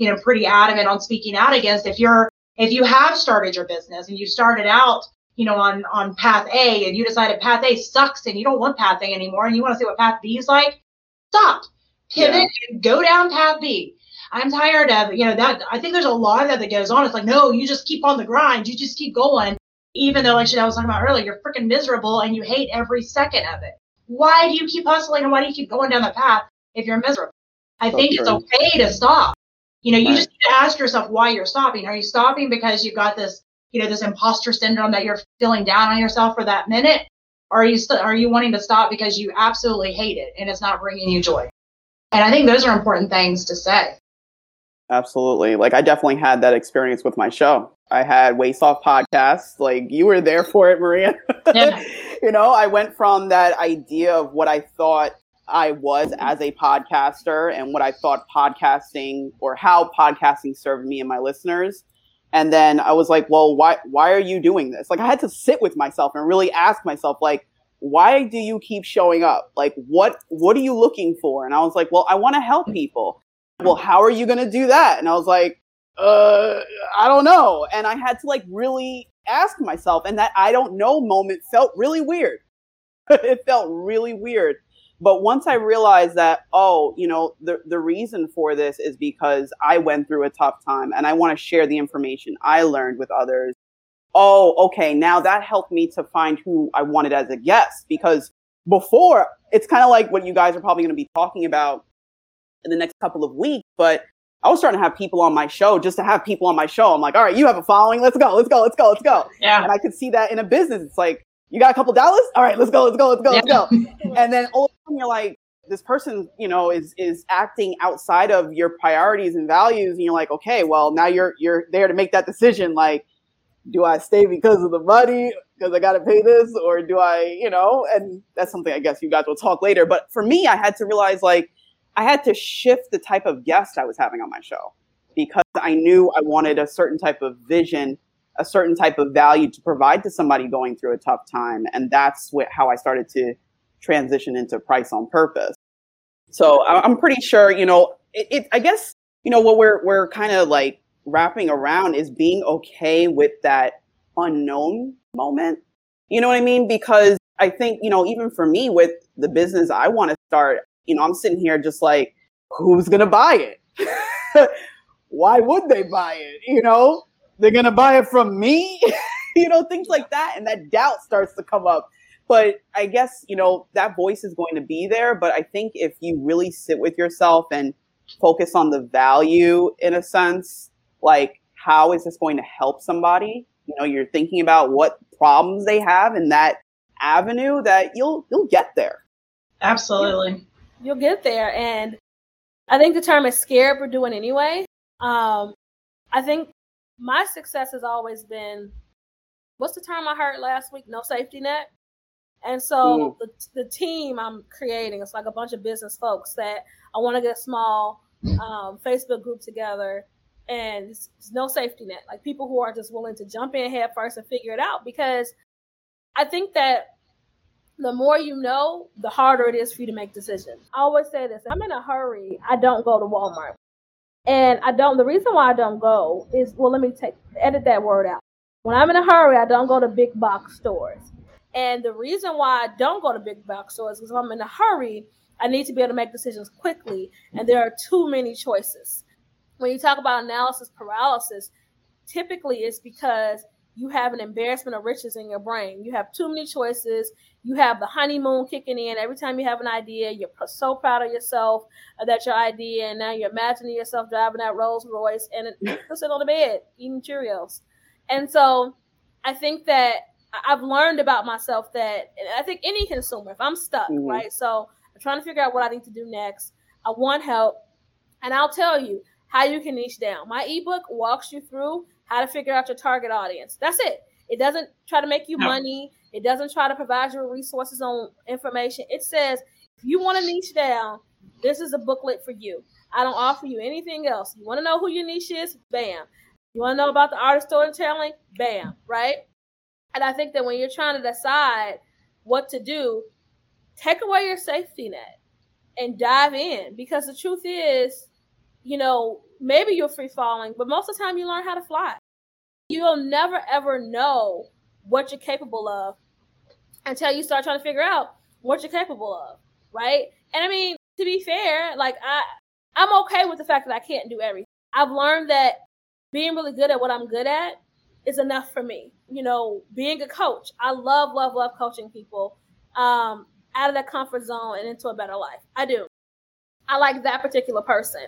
you know, pretty adamant on speaking out against. If you're, if you have started your business and you started out, you know, on, on path A and you decided path A sucks and you don't want path A anymore and you want to see what path B is like, stop, pivot yeah. and go down path B. I'm tired of, you know, that I think there's a lot of that that goes on. It's like, no, you just keep on the grind. You just keep going. Even though, like Chanel was talking about earlier, you're freaking miserable and you hate every second of it. Why do you keep hustling and why do you keep going down that path if you're miserable? I think it's okay to stop. You know, you right. just need to ask yourself why you're stopping. Are you stopping because you've got this, you know, this imposter syndrome that you're feeling down on yourself for that minute? Or are you st- are you wanting to stop because you absolutely hate it and it's not bringing you joy? And I think those are important things to say. Absolutely. Like I definitely had that experience with my show. I had Waste Off podcast. Like you were there for it, Maria. Yeah. you know, I went from that idea of what I thought I was as a podcaster and what I thought podcasting or how podcasting served me and my listeners. And then I was like, well, why why are you doing this? Like I had to sit with myself and really ask myself like why do you keep showing up? Like what what are you looking for? And I was like, well, I want to help people. Well, how are you going to do that? And I was like, uh I don't know. And I had to like really ask myself and that I don't know moment felt really weird. it felt really weird but once I realized that, oh, you know, the, the reason for this is because I went through a tough time and I want to share the information I learned with others. Oh, okay. Now that helped me to find who I wanted as a guest because before it's kind of like what you guys are probably going to be talking about in the next couple of weeks. But I was starting to have people on my show just to have people on my show. I'm like, all right, you have a following. Let's go. Let's go. Let's go. Let's go. Yeah. And I could see that in a business. It's like, you got a couple dollars? All right, let's go, let's go, let's go, let's go. and then all of a sudden you're like, this person, you know, is is acting outside of your priorities and values, and you're like, okay, well, now you're you're there to make that decision. Like, do I stay because of the money, because I got to pay this, or do I, you know? And that's something I guess you guys will talk later. But for me, I had to realize like I had to shift the type of guest I was having on my show because I knew I wanted a certain type of vision, a certain type of value to provide to somebody going through a tough time. And that's what, how I started to transition into Pryce on Purpose. So I'm pretty sure, you know, it, it I guess, you know, what we're, we're kind of like wrapping around is being okay with that unknown moment. You know what I mean? Because I think, you know, even for me with the business I want to start, you know, I'm sitting here just like, who's going to buy it? Why would they buy it? You know, they're going to buy it from me, you know, things like that. And that doubt starts to come up. But I guess, you know, that voice is going to be there. But I think if you really sit with yourself and focus on the value in a sense, like, how is this going to help somebody? You know, you're thinking about what problems they have in that avenue that you'll you'll get there. Absolutely. You'll get there. And I think the term is scared we're doing anyway. Um, I think my success has always been what's the term I heard last week? No safety net. And so mm. the, the team I'm creating, it's like a bunch of business folks that I want to get a small um, Facebook group together and it's no safety net, like people who are just willing to jump in head first and figure it out. Because I think that the more you know, the harder it is for you to make decisions. I always say this I'm in a hurry, I don't go to Walmart. And I don't, the reason why I don't go is, well, let me take, edit that word out. When I'm in a hurry, I don't go to big box stores. And the reason why I don't go to big box stores is if I'm in a hurry, I need to be able to make decisions quickly. And there are too many choices. When you talk about analysis paralysis, typically it's because you have an embarrassment of riches in your brain. You have too many choices. You have the honeymoon kicking in every time you have an idea. You're so proud of yourself uh, that your idea, and now you're imagining yourself driving that Rolls Royce and sitting on the bed eating Cheerios. And so, I think that I've learned about myself that I think any consumer, if I'm stuck, mm-hmm. right? So I'm trying to figure out what I need to do next. I want help, and I'll tell you how you can niche down. My ebook walks you through how to figure out your target audience. That's it. It doesn't try to make you no. money. It doesn't try to provide you resources on information. It says if you want to niche down, this is a booklet for you. I don't offer you anything else. You want to know who your niche is? Bam. You want to know about the art of storytelling? Bam. Right. And I think that when you're trying to decide what to do, take away your safety net and dive in because the truth is, you know, maybe you're free falling, but most of the time you learn how to fly. You'll never ever know what you're capable of until you start trying to figure out what you're capable of, right? And I mean, to be fair, like I I'm okay with the fact that I can't do everything. I've learned that being really good at what I'm good at is enough for me. You know, being a coach, I love, love, love coaching people um, out of their comfort zone and into a better life. I do. I like that particular person.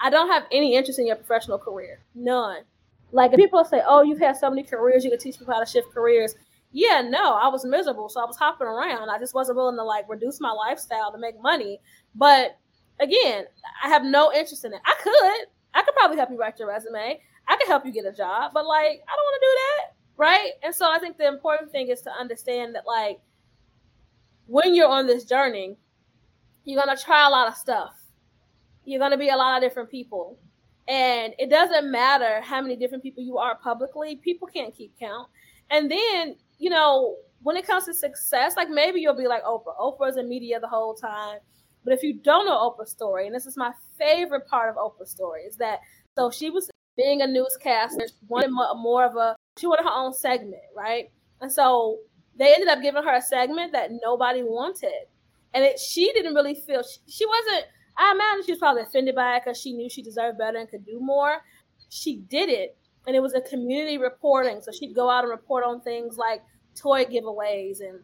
I don't have any interest in your professional career. None. Like people say, "Oh, you've had so many careers, you can teach people how to shift careers." Yeah, no, I was miserable, so I was hopping around. I just wasn't willing to like reduce my lifestyle to make money. But again, I have no interest in it. I could, I could probably help you write your resume. I could help you get a job, but like, I don't want to do that, right? And so I think the important thing is to understand that like when you're on this journey, you're gonna try a lot of stuff. You're gonna be a lot of different people. And it doesn't matter how many different people you are publicly, people can't keep count. And then, you know, when it comes to success, like maybe you'll be like Oprah. Oprah's in media the whole time. But if you don't know Oprah's story, and this is my favorite part of Oprah's story, is that so she was being a newscaster, she wanted more, more of a, she wanted her own segment, right? And so they ended up giving her a segment that nobody wanted. And it, she didn't really feel, she, she wasn't, I imagine she was probably offended by it because she knew she deserved better and could do more. She did it, and it was a community reporting. So she'd go out and report on things like toy giveaways and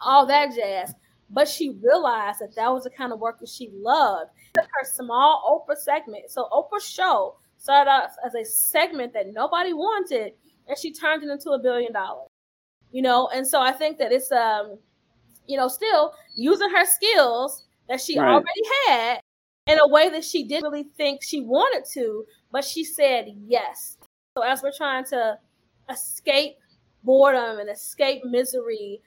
all that jazz. But she realized that that was the kind of work that she loved. Her small Oprah segment. So Oprah's show started out as a segment that nobody wanted, and she turned it into a billion dollars. You know, and so I think that it's um, you know, still using her skills that she right. already had in a way that she didn't really think she wanted to, but she said yes. So as we're trying to escape boredom and escape misery,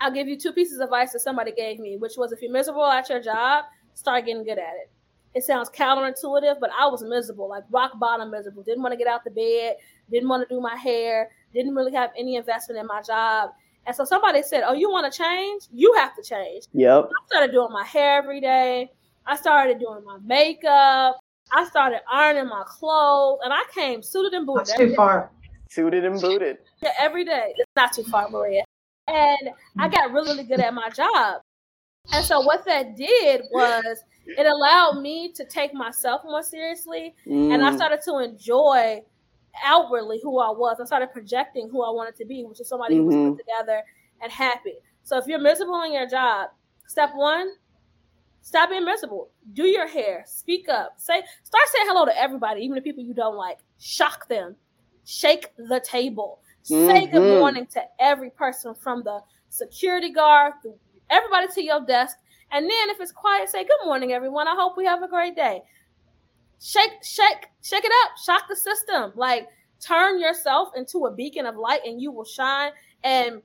I'll give you two pieces of advice that somebody gave me, which was if you're miserable at your job, start getting good at it. It sounds counterintuitive, but I was miserable, like rock bottom miserable. Didn't want to get out the bed, didn't want to do my hair, didn't really have any investment in my job. And so somebody said, Oh, you want to change? You have to change. Yep. I started doing my hair every day. I started doing my makeup. I started ironing my clothes, and I came suited and booted. That's too far. Suited and booted. Yeah, every day. It's not too far, Maria. And I got really, really good at my job. And so what that did was it allowed me to take myself more seriously, Mm. and I started to enjoy outwardly who I was. I started projecting who I wanted to be, which is somebody who was Mhm. put together and happy. So if you're miserable in your job, step one, stop being miserable. Do your hair. Speak up. Say start saying hello to everybody, even the people you don't like. Shock them. Shake the table. Say good Mhm. morning to every person from the security guard, everybody to your desk. And then if it's quiet, say good morning, everyone. I hope we have a great day. Shake, shake, shake it up. Shock the system. Like turn yourself into a beacon of light and you will shine. And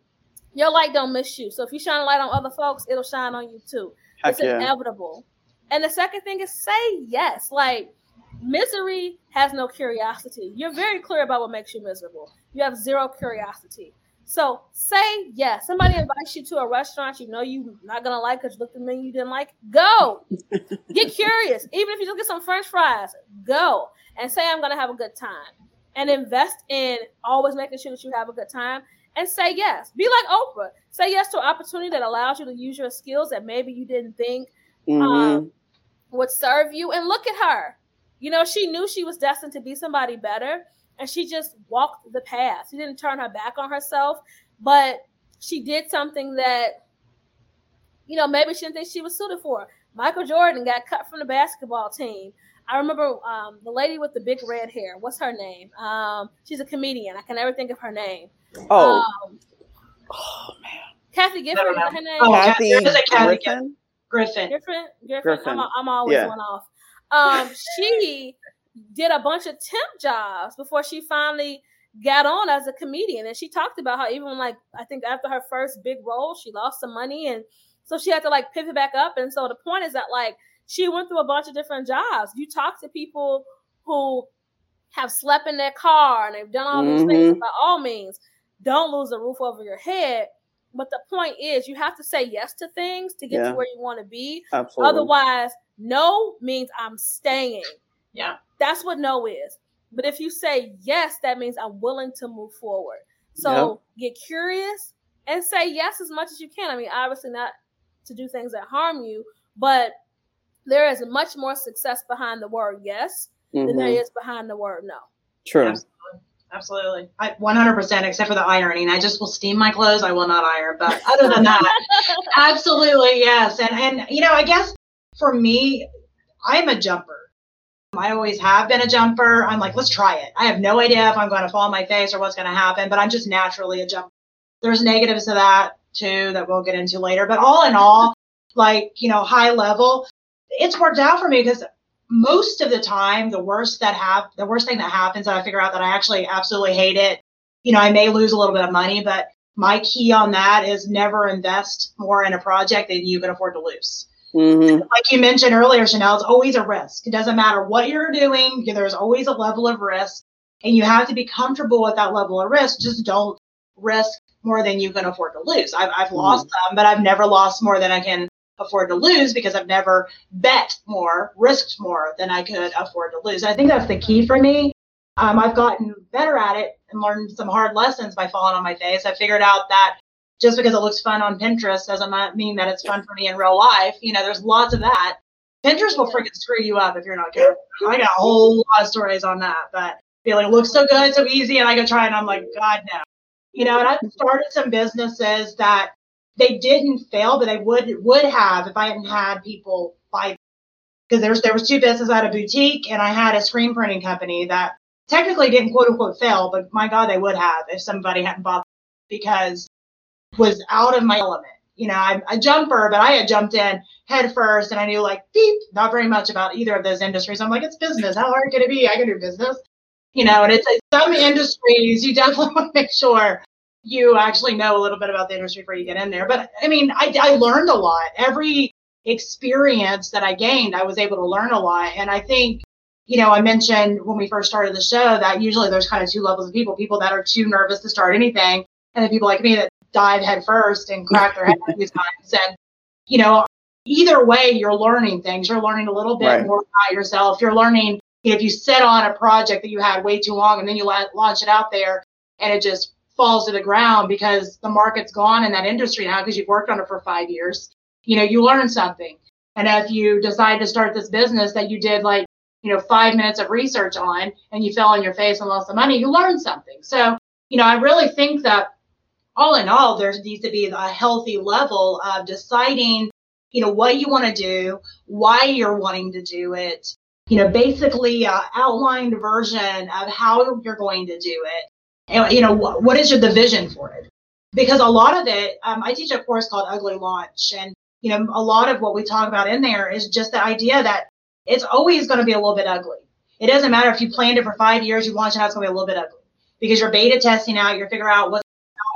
your light don't miss you. So if you shine a light on other folks, it'll shine on you too. Heck it's yeah. inevitable. And the second thing is say yes. Like misery has no curiosity. You're very clear about what makes you miserable. You have zero curiosity. So say yes. Somebody invites you to a restaurant you know you're not gonna like because you looked at the menu you didn't like. Go. get curious. Even if you just get some French fries, go and say I'm gonna have a good time. And invest in always making sure that you have a good time. And say yes. Be like Oprah. Say yes to an opportunity that allows you to use your skills that maybe you didn't think Mhm. um, would serve you. And look at her. You know, she knew she was destined to be somebody better, and she just walked the path. She didn't turn her back on herself, but she did something that, you know, maybe she didn't think she was suited for. Michael Jordan got cut from the basketball team. I remember um, the lady with the big red hair. What's her name? Um, she's a comedian. I can never think of her name. oh, Um, oh man. Kathy Gifford is her name? Oh, Kathy there is a Kathy Griffin. Griffin. Griffin, Griffin. Griffin. I'm, I'm always Yeah. one off. Um, she did a bunch of temp jobs before she finally got on as a comedian, and she talked about how even like I think after her first big role, she lost some money, and so she had to like pivot back up. And so the point is that like she went through a bunch of different jobs. You talk to people who have slept in their car and they've done all these things. Mhm. By all means, don't lose a roof over your head. But the point is, you have to say yes to things to get Yeah. to where you want to be. Absolutely. Otherwise, no means I'm staying. Yeah. That's what no is. But if you say yes, that means I'm willing to move forward. So get curious and say yes as much as you can. I mean, obviously not to do things that harm you, but there is much more success behind the word yes than there Mhm. is behind the word no. True. Absolutely. Absolutely. I 100% except for the ironing. I just will steam my clothes. I will not iron. But other than that, absolutely yes. And and you know, I guess for me, I'm a jumper. I always have been a jumper. I'm like, let's try it. I have no idea if I'm going to fall on my face or what's going to happen, but I'm just naturally a jumper. There's negatives to that too that we'll get into later. But all in all, like, you know, high level, it's worked out for me because most of the time, the worst that have the worst thing that happens that I figure out that I actually absolutely hate it. You know, I may lose a little bit of money, but my key on that is never invest more in a project than you can afford to lose. Mhm. Like you mentioned earlier, Chanel, it's always a risk. It doesn't matter what you're doing, there's always a level of risk, and you have to be comfortable with that level of risk. Just don't risk more than you can afford to lose. I've, I've lost some, but I've never lost more than I can afford to lose because I've never bet more, risked more than I could afford to lose. I think that's the key for me. Um, I've gotten better at it and learned some hard lessons by falling on my face. I figured out that just because it looks fun on Pinterest doesn't mean that it's fun for me in real life. You know, there's lots of that. Pinterest will freaking screw you up if you're not careful. I got a whole lot of stories on that, but feeling it looks so good, so easy, and I go try and I'm like, God no. You know, and I've started some businesses that they didn't fail, but they would would have if I hadn't had people buy. Because there's there was two businesses. I had a boutique and I had a screen printing company that technically didn't quote unquote fail, but my God, they would have if somebody hadn't bought because was out of my element. You know, I'm a jumper, but I had jumped in head first and I knew like beep, not very much about either of those industries. I'm like, it's business. How hard can it be? I can do business. You know, and it's like some industries you definitely want to make sure you actually know a little bit about the industry before you get in there. But I mean, I, I learned a lot. Every experience that I gained, I was able to learn a lot. And I think, you know, I mentioned when we first started the show that usually there's kind of two levels of people people that are too nervous to start anything, and then people like me that dive headfirst and crack their head a few times. And, you know, either way, you're learning things. You're learning a little bit right. more about yourself. You're learning if you set on a project that you had way too long and then you launch it out there and it just falls to the ground because the market's gone in that industry now because you've worked on it for five years. You know, you learn something. And if you decide to start this business that you did like, you know, five minutes of research on and you fell on your face and lost the money, you learned something. So, you know, I really think that all in all, there needs to be a healthy level of deciding, you know, what you want to do, why you're wanting to do it, you know, basically uh, outlined version of how you're going to do it. And, you know, what, what is your, the vision for it? Because a lot of it, um, I teach a course called Ugly Launch. And, you know, a lot of what we talk about in there is just the idea that it's always going to be a little bit ugly. It doesn't matter if you planned it for five years, you launch it out, it's going to be a little bit ugly because you're beta testing out, you're figuring out what's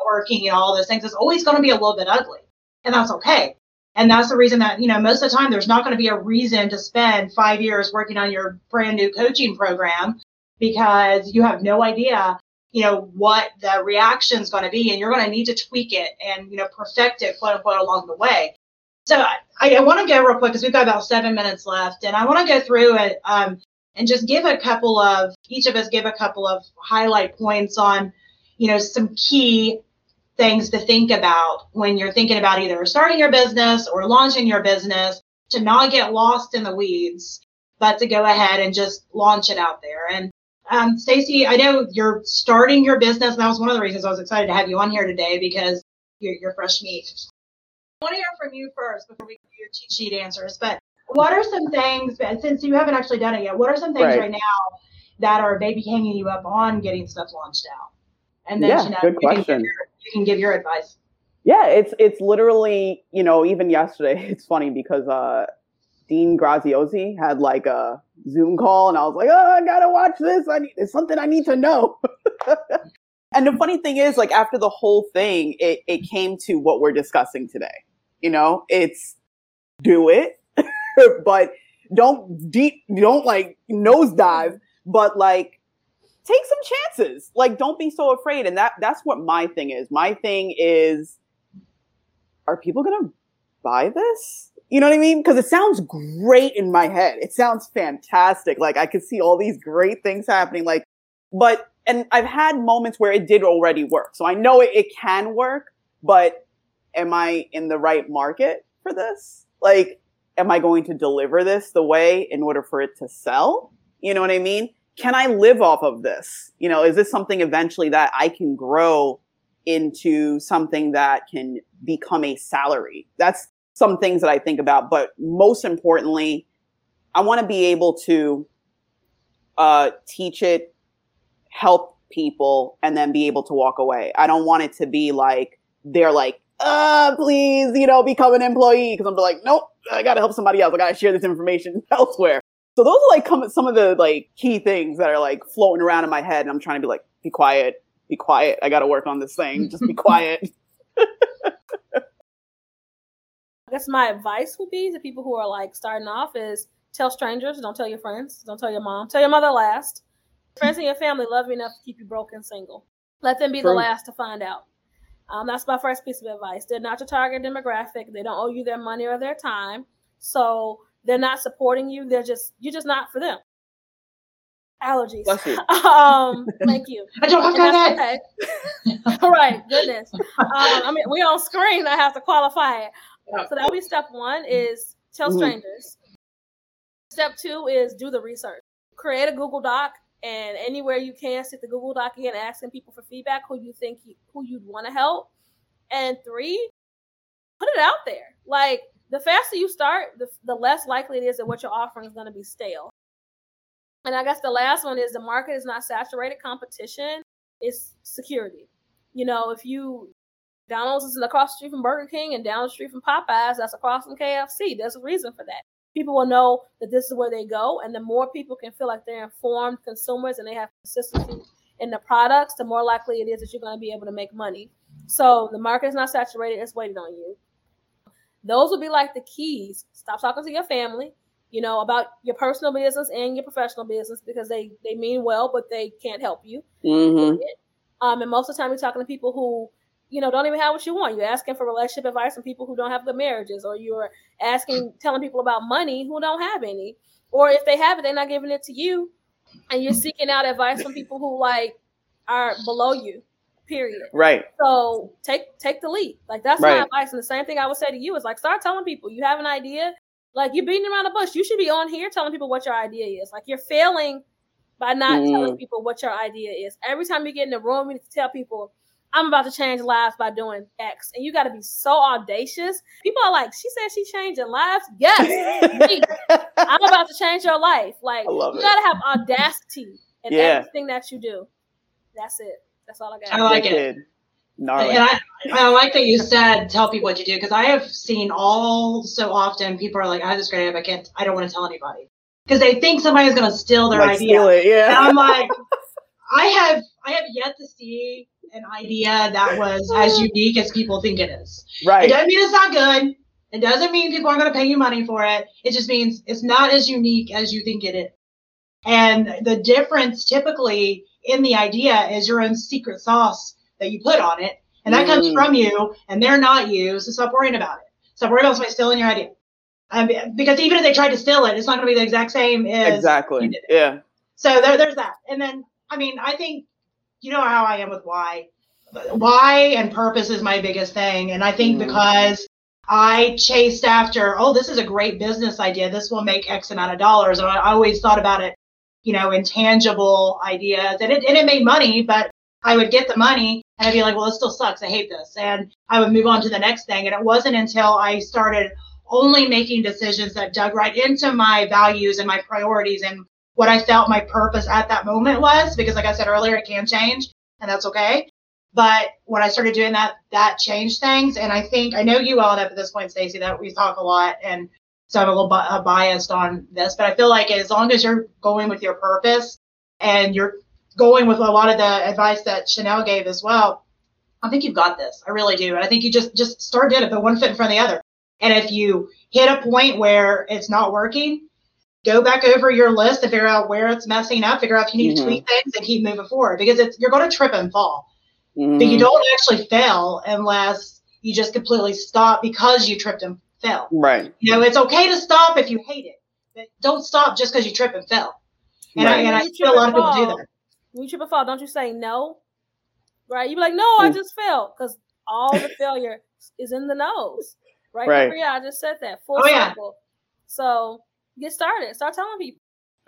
working and all those things. It's always going to be a little bit ugly. And that's okay. And that's the reason that, you know, most of the time there's not going to be a reason to spend five years working on your brand new coaching program because you have no idea, you know, what the reaction is going to be. And you're going to need to tweak it and, you know, perfect it, quote unquote, along the way. So I, I want to go real quick because we've got about seven minutes left. And I want to go through it um, and just give a couple of, each of us give a couple of highlight points on, you know, some key things to think about when you're thinking about either starting your business or launching your business to not get lost in the weeds, but to go ahead and just launch it out there. And um, Stacey, I know you're starting your business, and that was one of the reasons I was excited to have you on here today because you're, you're fresh meat. I want to hear from you first before we do your cheat sheet answers. But what are some things, since you haven't actually done it yet, what are some things right, right now that are maybe hanging you up on getting stuff launched out? And then, yeah, know, good question. You can give your advice. Yeah, it's it's literally you know even yesterday it's funny because uh, Dean Graziosi had like a Zoom call and I was like oh I gotta watch this I need it's something I need to know. and the funny thing is like after the whole thing it it came to what we're discussing today. You know it's do it, but don't deep don't like nosedive, but like take some chances. Like, don't be so afraid. And that that's what my thing is. My thing is, are people gonna buy this? You know what I mean? Because it sounds great in my head. It sounds fantastic. Like I could see all these great things happening. Like, but and I've had moments where it did already work. So I know it, it can work, but am I in the right market for this? Like, am I going to deliver this the way in order for it to sell? You know what I mean? Can I live off of this? You know, is this something eventually that I can grow into something that can become a salary? That's some things that I think about. But most importantly, I want to be able to uh, teach it, help people, and then be able to walk away. I don't want it to be like they're like, uh, please, you know, become an employee. Because I'm like, nope, I got to help somebody else. I got to share this information elsewhere. So those are like some of the like key things that are like floating around in my head, and I'm trying to be like, be quiet, be quiet. I got to work on this thing. Just be quiet. I guess my advice would be to people who are like starting off is tell strangers, don't tell your friends, don't tell your mom, tell your mother last. Friends and your family love you enough to keep you broke and single. Let them be True. the last to find out. Um, that's my first piece of advice. They're not your target demographic. They don't owe you their money or their time. So they're not supporting you. They're just you're just not for them. Allergies. um, thank you. I don't have okay. All right, goodness. Um, I mean, we on screen. I have to qualify it. So that'll be step one: is tell mm-hmm. strangers. Mm-hmm. Step two is do the research. Create a Google Doc, and anywhere you can, sit the Google Doc again, asking people for feedback who you think you, who you'd want to help. And three, put it out there. Like the faster you start, the, the less likely it is that what you're offering is going to be stale. And I guess the last one is the market is not saturated. Competition is security. You know, if you Donald's is across the street from Burger King and down the street from Popeyes, that's across from KFC. There's a reason for that. People will know that this is where they go, and the more people can feel like they're informed consumers and they have consistency in the products, the more likely it is that you're going to be able to make money. So the market is not saturated; it's waiting on you Those would be like the keys. Stop talking to your family, you know, about your personal business and your professional business because they they mean well, but they can't help you. Mm-hmm. Um, and most of the time, you're talking to people who, you know, don't even have what you want. You're asking for relationship advice from people who don't have good marriages, or you're asking, telling people about money who don't have any, or if they have it, they're not giving it to you, and you're seeking out advice from people who like are below you. Period. Right. So take take the lead. Like that's Right. my advice. And the same thing I would say to you is like start telling people you have an idea. Like you're beating around the bush. You should be on here telling people what your idea is. Like you're failing by not Mm. telling people what your idea is. Every time you get in the room, you need to tell people, I'm about to change lives by doing X. And you got to be so audacious. People are like, she said she's changing lives. Yes. I'm about to change your life. Like you got to have audacity in Yeah. everything that you do. That's it. That's all I got. I like it. Gnarly. And I, I like that you said tell people what you do because I have seen all so often people are like, I have this great idea, but I can't, I don't want to tell anybody because they think somebody's going to steal their Like, idea. steal it, And yeah. I'm like, I have, I have yet to see an idea that was as unique as people think it is. Right. It doesn't mean it's not good. It doesn't mean people aren't going to pay you money for it. It just means it's not as unique as you think it is. And the difference typically in the idea is your own secret sauce that you put on it. And that comes Mm. from you and they're not you. So stop worrying about it. Stop worrying about somebody stealing your idea. Um, because even if they tried to steal it, it's not going to be the exact same as Exactly. you did it. Yeah. So there, there's that. And then, I mean, I think, you know how I am with why. Why and purpose is my biggest thing. And I think Mhm. because I chased after, oh, this is a great business idea. This will make X amount of dollars. And I always thought about it, you know, intangible ideas. And it, and it made money, but I would get the money and I'd be like, well, this still sucks. I hate this. And I would move on to the next thing. And it wasn't until I started only making decisions that dug right into my values and my priorities and what I felt my purpose at that moment was. Because, like I said earlier, it can change and that's okay. But when I started doing that, that changed things. And I think, I know you all enough at this point, Stacey, that we talk a lot. And so I'm a little bi- biased on this, but I feel like as long as you're going with your purpose and you're going with a lot of the advice that Chanel gave as well, I think you've got this. I really do. And I think you just just start doing it, put one foot in front of the other. And if you hit a point where it's not working, go back over your list to figure out where it's messing up, figure out if you need Mhm. to tweak things and keep moving forward because it's you're going to trip and fall. Mhm. But you don't actually fail unless you just completely stop because you tripped and fell. Right. You know, it's okay to stop if you hate it, but don't stop just because you trip and fell. And, I, and I You feel a lot of trip and people do fall. that. When you trip and fall, don't you say no? Right? You be like, no, I Mm. just fell because all the failure is in the nose. Right? Right. Yeah, I just said that. Full Oh, yeah. circle. So get started. Start telling people.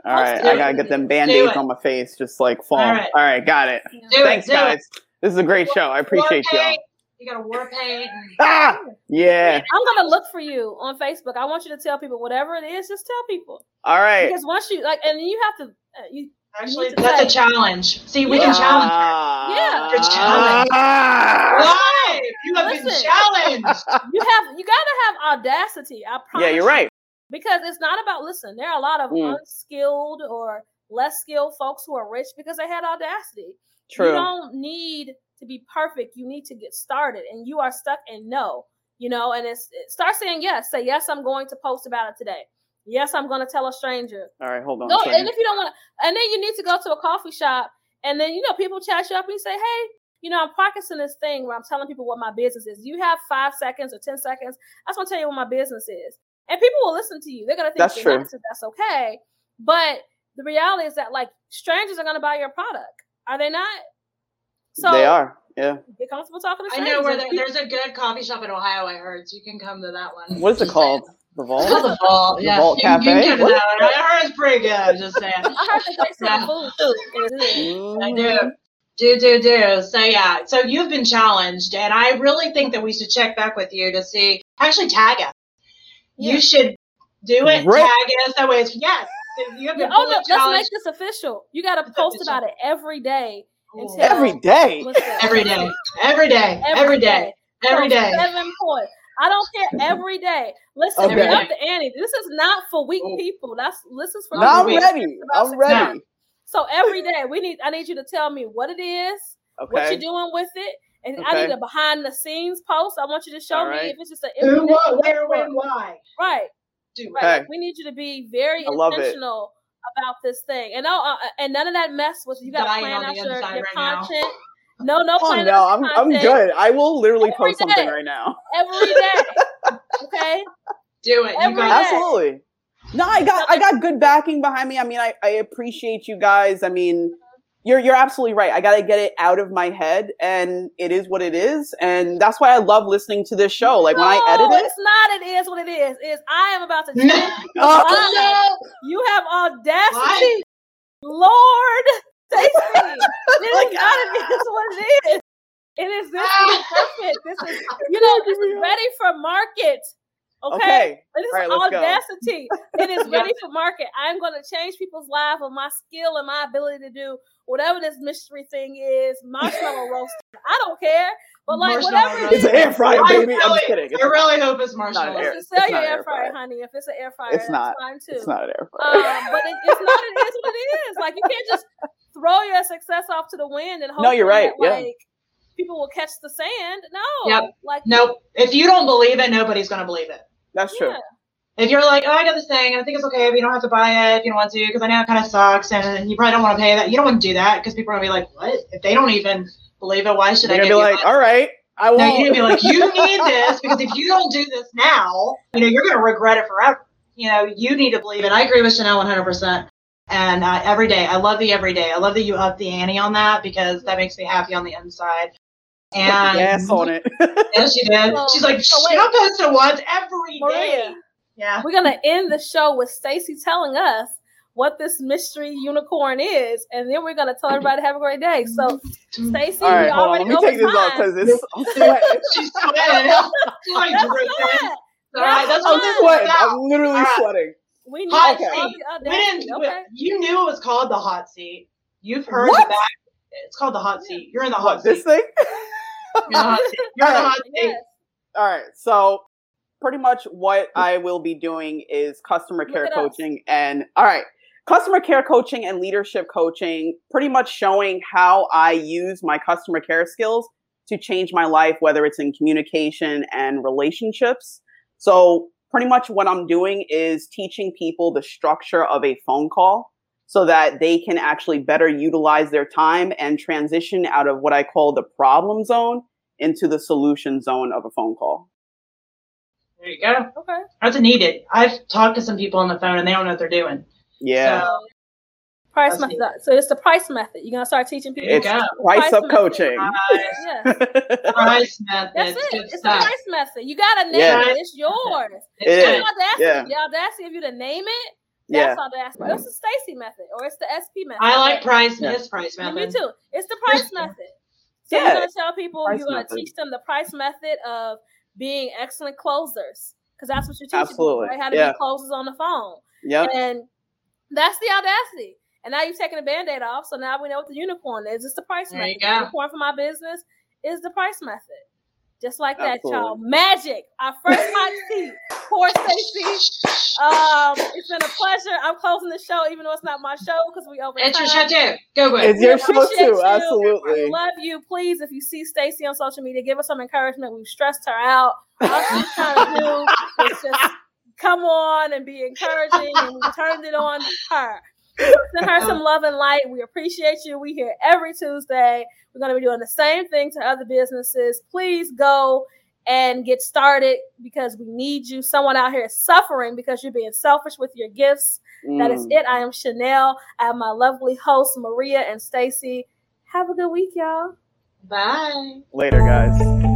All right. do I gotta get them band-aids on my face, just like fall. All right. All right, got it. Do Thanks, it, guys. it. This is a great show. I appreciate war y'all. Paint. You got a war paint. Ah, yeah. I'm gonna look for you on Facebook. I want you to tell people whatever it is. Just tell people All right. because once you like, and you have to. Uh, you Actually, to that's a challenge. See, we Yeah. can challenge. Yeah. You're challenged. Ah. Why? You have been challenged. you have you gotta have audacity. I promise. Yeah, you're you. right. because it's not about listen there are a lot of Mm. unskilled or less skilled folks who are rich because they had audacity True. you don't need to be perfect you need to get started and you are stuck in no you know and it's it, start saying yes. Say yes i'm going to post about it today. Yes i'm going to tell a stranger. All right, hold on. no and if you don't want to and then you need to go to a coffee shop and then you know people chat you up and you say hey you know i'm practicing this thing where i'm telling people what my business is. You have five seconds or ten seconds? I just want to tell you what my business is. And people will listen to you. They're going to think That's true. nuts, that's okay. But the reality is that like strangers are going to buy your product. Are they not so they are. Yeah. get comfortable talking to I know where there, there's a good coffee shop in Ohio. I heard, so you can come to that one. What is it called? The saying. It's called Vault? the Vault. The Yeah, Vault you, you can come to that one. I heard it's pretty good. I'm just saying. i heard the they sell Yeah. food too I do. Do, do, do. So, yeah. So, you've been challenged, and I really think that we should check back with you to see, actually, tag us. Yeah. You should do it, Right. tag us. That way, it's, yes. You have Yeah, been oh fully no let's make this official you got to post official. about it every day Ooh. Until- Every day. What's that? Every day. Every day. Every day. Every Seven points. I don't care. Every day. Listen, Okay. up the ante. This is not for weak Oh. people. That's this is for No, I'm Every week. ready. I'm ready. So every day, we need. I need you to tell me what it is, okay. what you're doing with it, And I need a behind the scenes post. I want you to show All me right. if it's just an Who, information what, where, report. when, why? Right. Do Right. it. Okay. We need you to be very I love it. intentional about this thing. And no, uh, and none of that mess with you got to plan on out your, inside your right now. content. No, no, Oh no, out I'm your I'm good. I will literally Every post something right now. every day. Okay. Do it. You Every got day. Absolutely. No, I got I got good backing behind me. I mean, I, I appreciate you guys. I mean, you're you're absolutely right. I gotta get it out of my head and it is what it is. And that's why I love listening to this show. Like when I edit it. it's not. It is what it is. Is I am about to oh, No. change. Oh, You have audacity, Lord Stacey. This is not. It is what it is. It is this is perfect. This is you know this is ready for market. Okay. okay. It is All right, let's go. audacity. It is ready for market. I'm going to change people's lives with my skill and my ability to do whatever this mystery thing is. Marshmallow roast. I don't care. But like whatever it It's an air fryer, I baby. I'm really- just kidding. It's I really hope it's marshmallow. air- to sell it's your not air air fryer, fryer. honey. If it's an air fryer, It's that's not. fine too. It's not an air fryer. Um, but it, it's not. It is what it is. Like you can't just throw your success off to the wind and hope No, you're right, that, yeah. like people will catch the sand. No. Yep. Like Nope. If you don't believe it, nobody's going to believe it. That's true. yeah. If you're like, oh, I got this thing, and I think it's okay, but you don't have to buy it if you don't want to, because I know it kind of sucks, and you probably don't want to pay that. You don't want to do that because people are going to be like, what? If they don't even believe it, why should You're I gonna be like, all right, I won't. you're gonna be like, you need this because if you don't do this now, you know, you're gonna regret it forever. You know, you need to believe it. I agree with Chanel 100. percent And uh, every day, I love the every day. I love that you up the ante on that because that makes me happy on the inside. And yes on it. yeah, she did. So- She's like, so she wait. don't post it once every day. Maria. Yeah. We're gonna end the show with Stacey telling us what this mystery unicorn is, and then we're gonna tell everybody to have a great day. So, Stacey, all right, we hold on. already Let me take this off because it's I'm sweating. She's sweating. She's like That's dripping. good. All right, that's I'm what this is sweating. about. I'm literally All right. sweating. We need Hot all seat. the We didn't. Okay. You knew it was called the hot seat. You've heard What? the back. It's called the hot seat. You're in the hot What seat. this thing? You're hot seat. You're in the hot. Yes. All right. So pretty much what I will be doing is customer Look care coaching and all right. Customer care coaching and leadership coaching, pretty much showing how I use my customer care skills to change my life, whether it's in communication and relationships. So, pretty much what I'm doing is teaching people the structure of a phone call so that they can actually better utilize their time and transition out of what I call the problem zone into the solution zone of a phone call. There you go. Okay. That's needed. I've talked to some people on the phone and they don't know what they're doing. Yeah. So, Pryce That's method. So it's the Pryce method. You're gonna start teaching people. It's go. Pryce Pryce up method. coaching. Pryce, Yes. Pryce method. That's it. Good It's the Pryce method. You gotta name Yeah. it. It's yours. It's It The good. is. audacity. Yeah. The audacity of you to name it. Yeah. That's audacity. It's the Stacey method, or it's the SP method. I like Pryce. Yeah. His Pryce Yeah, method. Me too. It's the Pryce method. So Yeah. you're gonna tell people Pryce you're gonna method. teach them the Pryce method of being excellent closers, because that's what you're teaching Absolutely. people, right? How to Yeah. be closers on the phone, Yeah. and that's the audacity. And now you've taken a band-aid off, so now we know what the unicorn is. It's the Pryce There method. you The go. unicorn for my business is the Pryce method. Just like that, Absolutely. y'all. Magic. Our first hot seat. Poor Stacey. Um, it's been a pleasure. I'm closing the show, even though it's not my show because we over. It's your show too. Go good. It's your show too. you. Absolutely. We love you. Please, if you see Stacey on social media, give her some encouragement. We've stressed her out. All she's trying to do is just come on and be encouraging, and we turned it on her. Send her some love and light. We appreciate you. We here every Tuesday. We're going to be doing the same thing to other businesses. Please go and get started because we need you. Someone out here is suffering because you're being selfish with your gifts. That is Mm. it. I am Chanel. I have my lovely hosts, Maria and Stacey. Have a good week, y'all. Bye. Later, guys.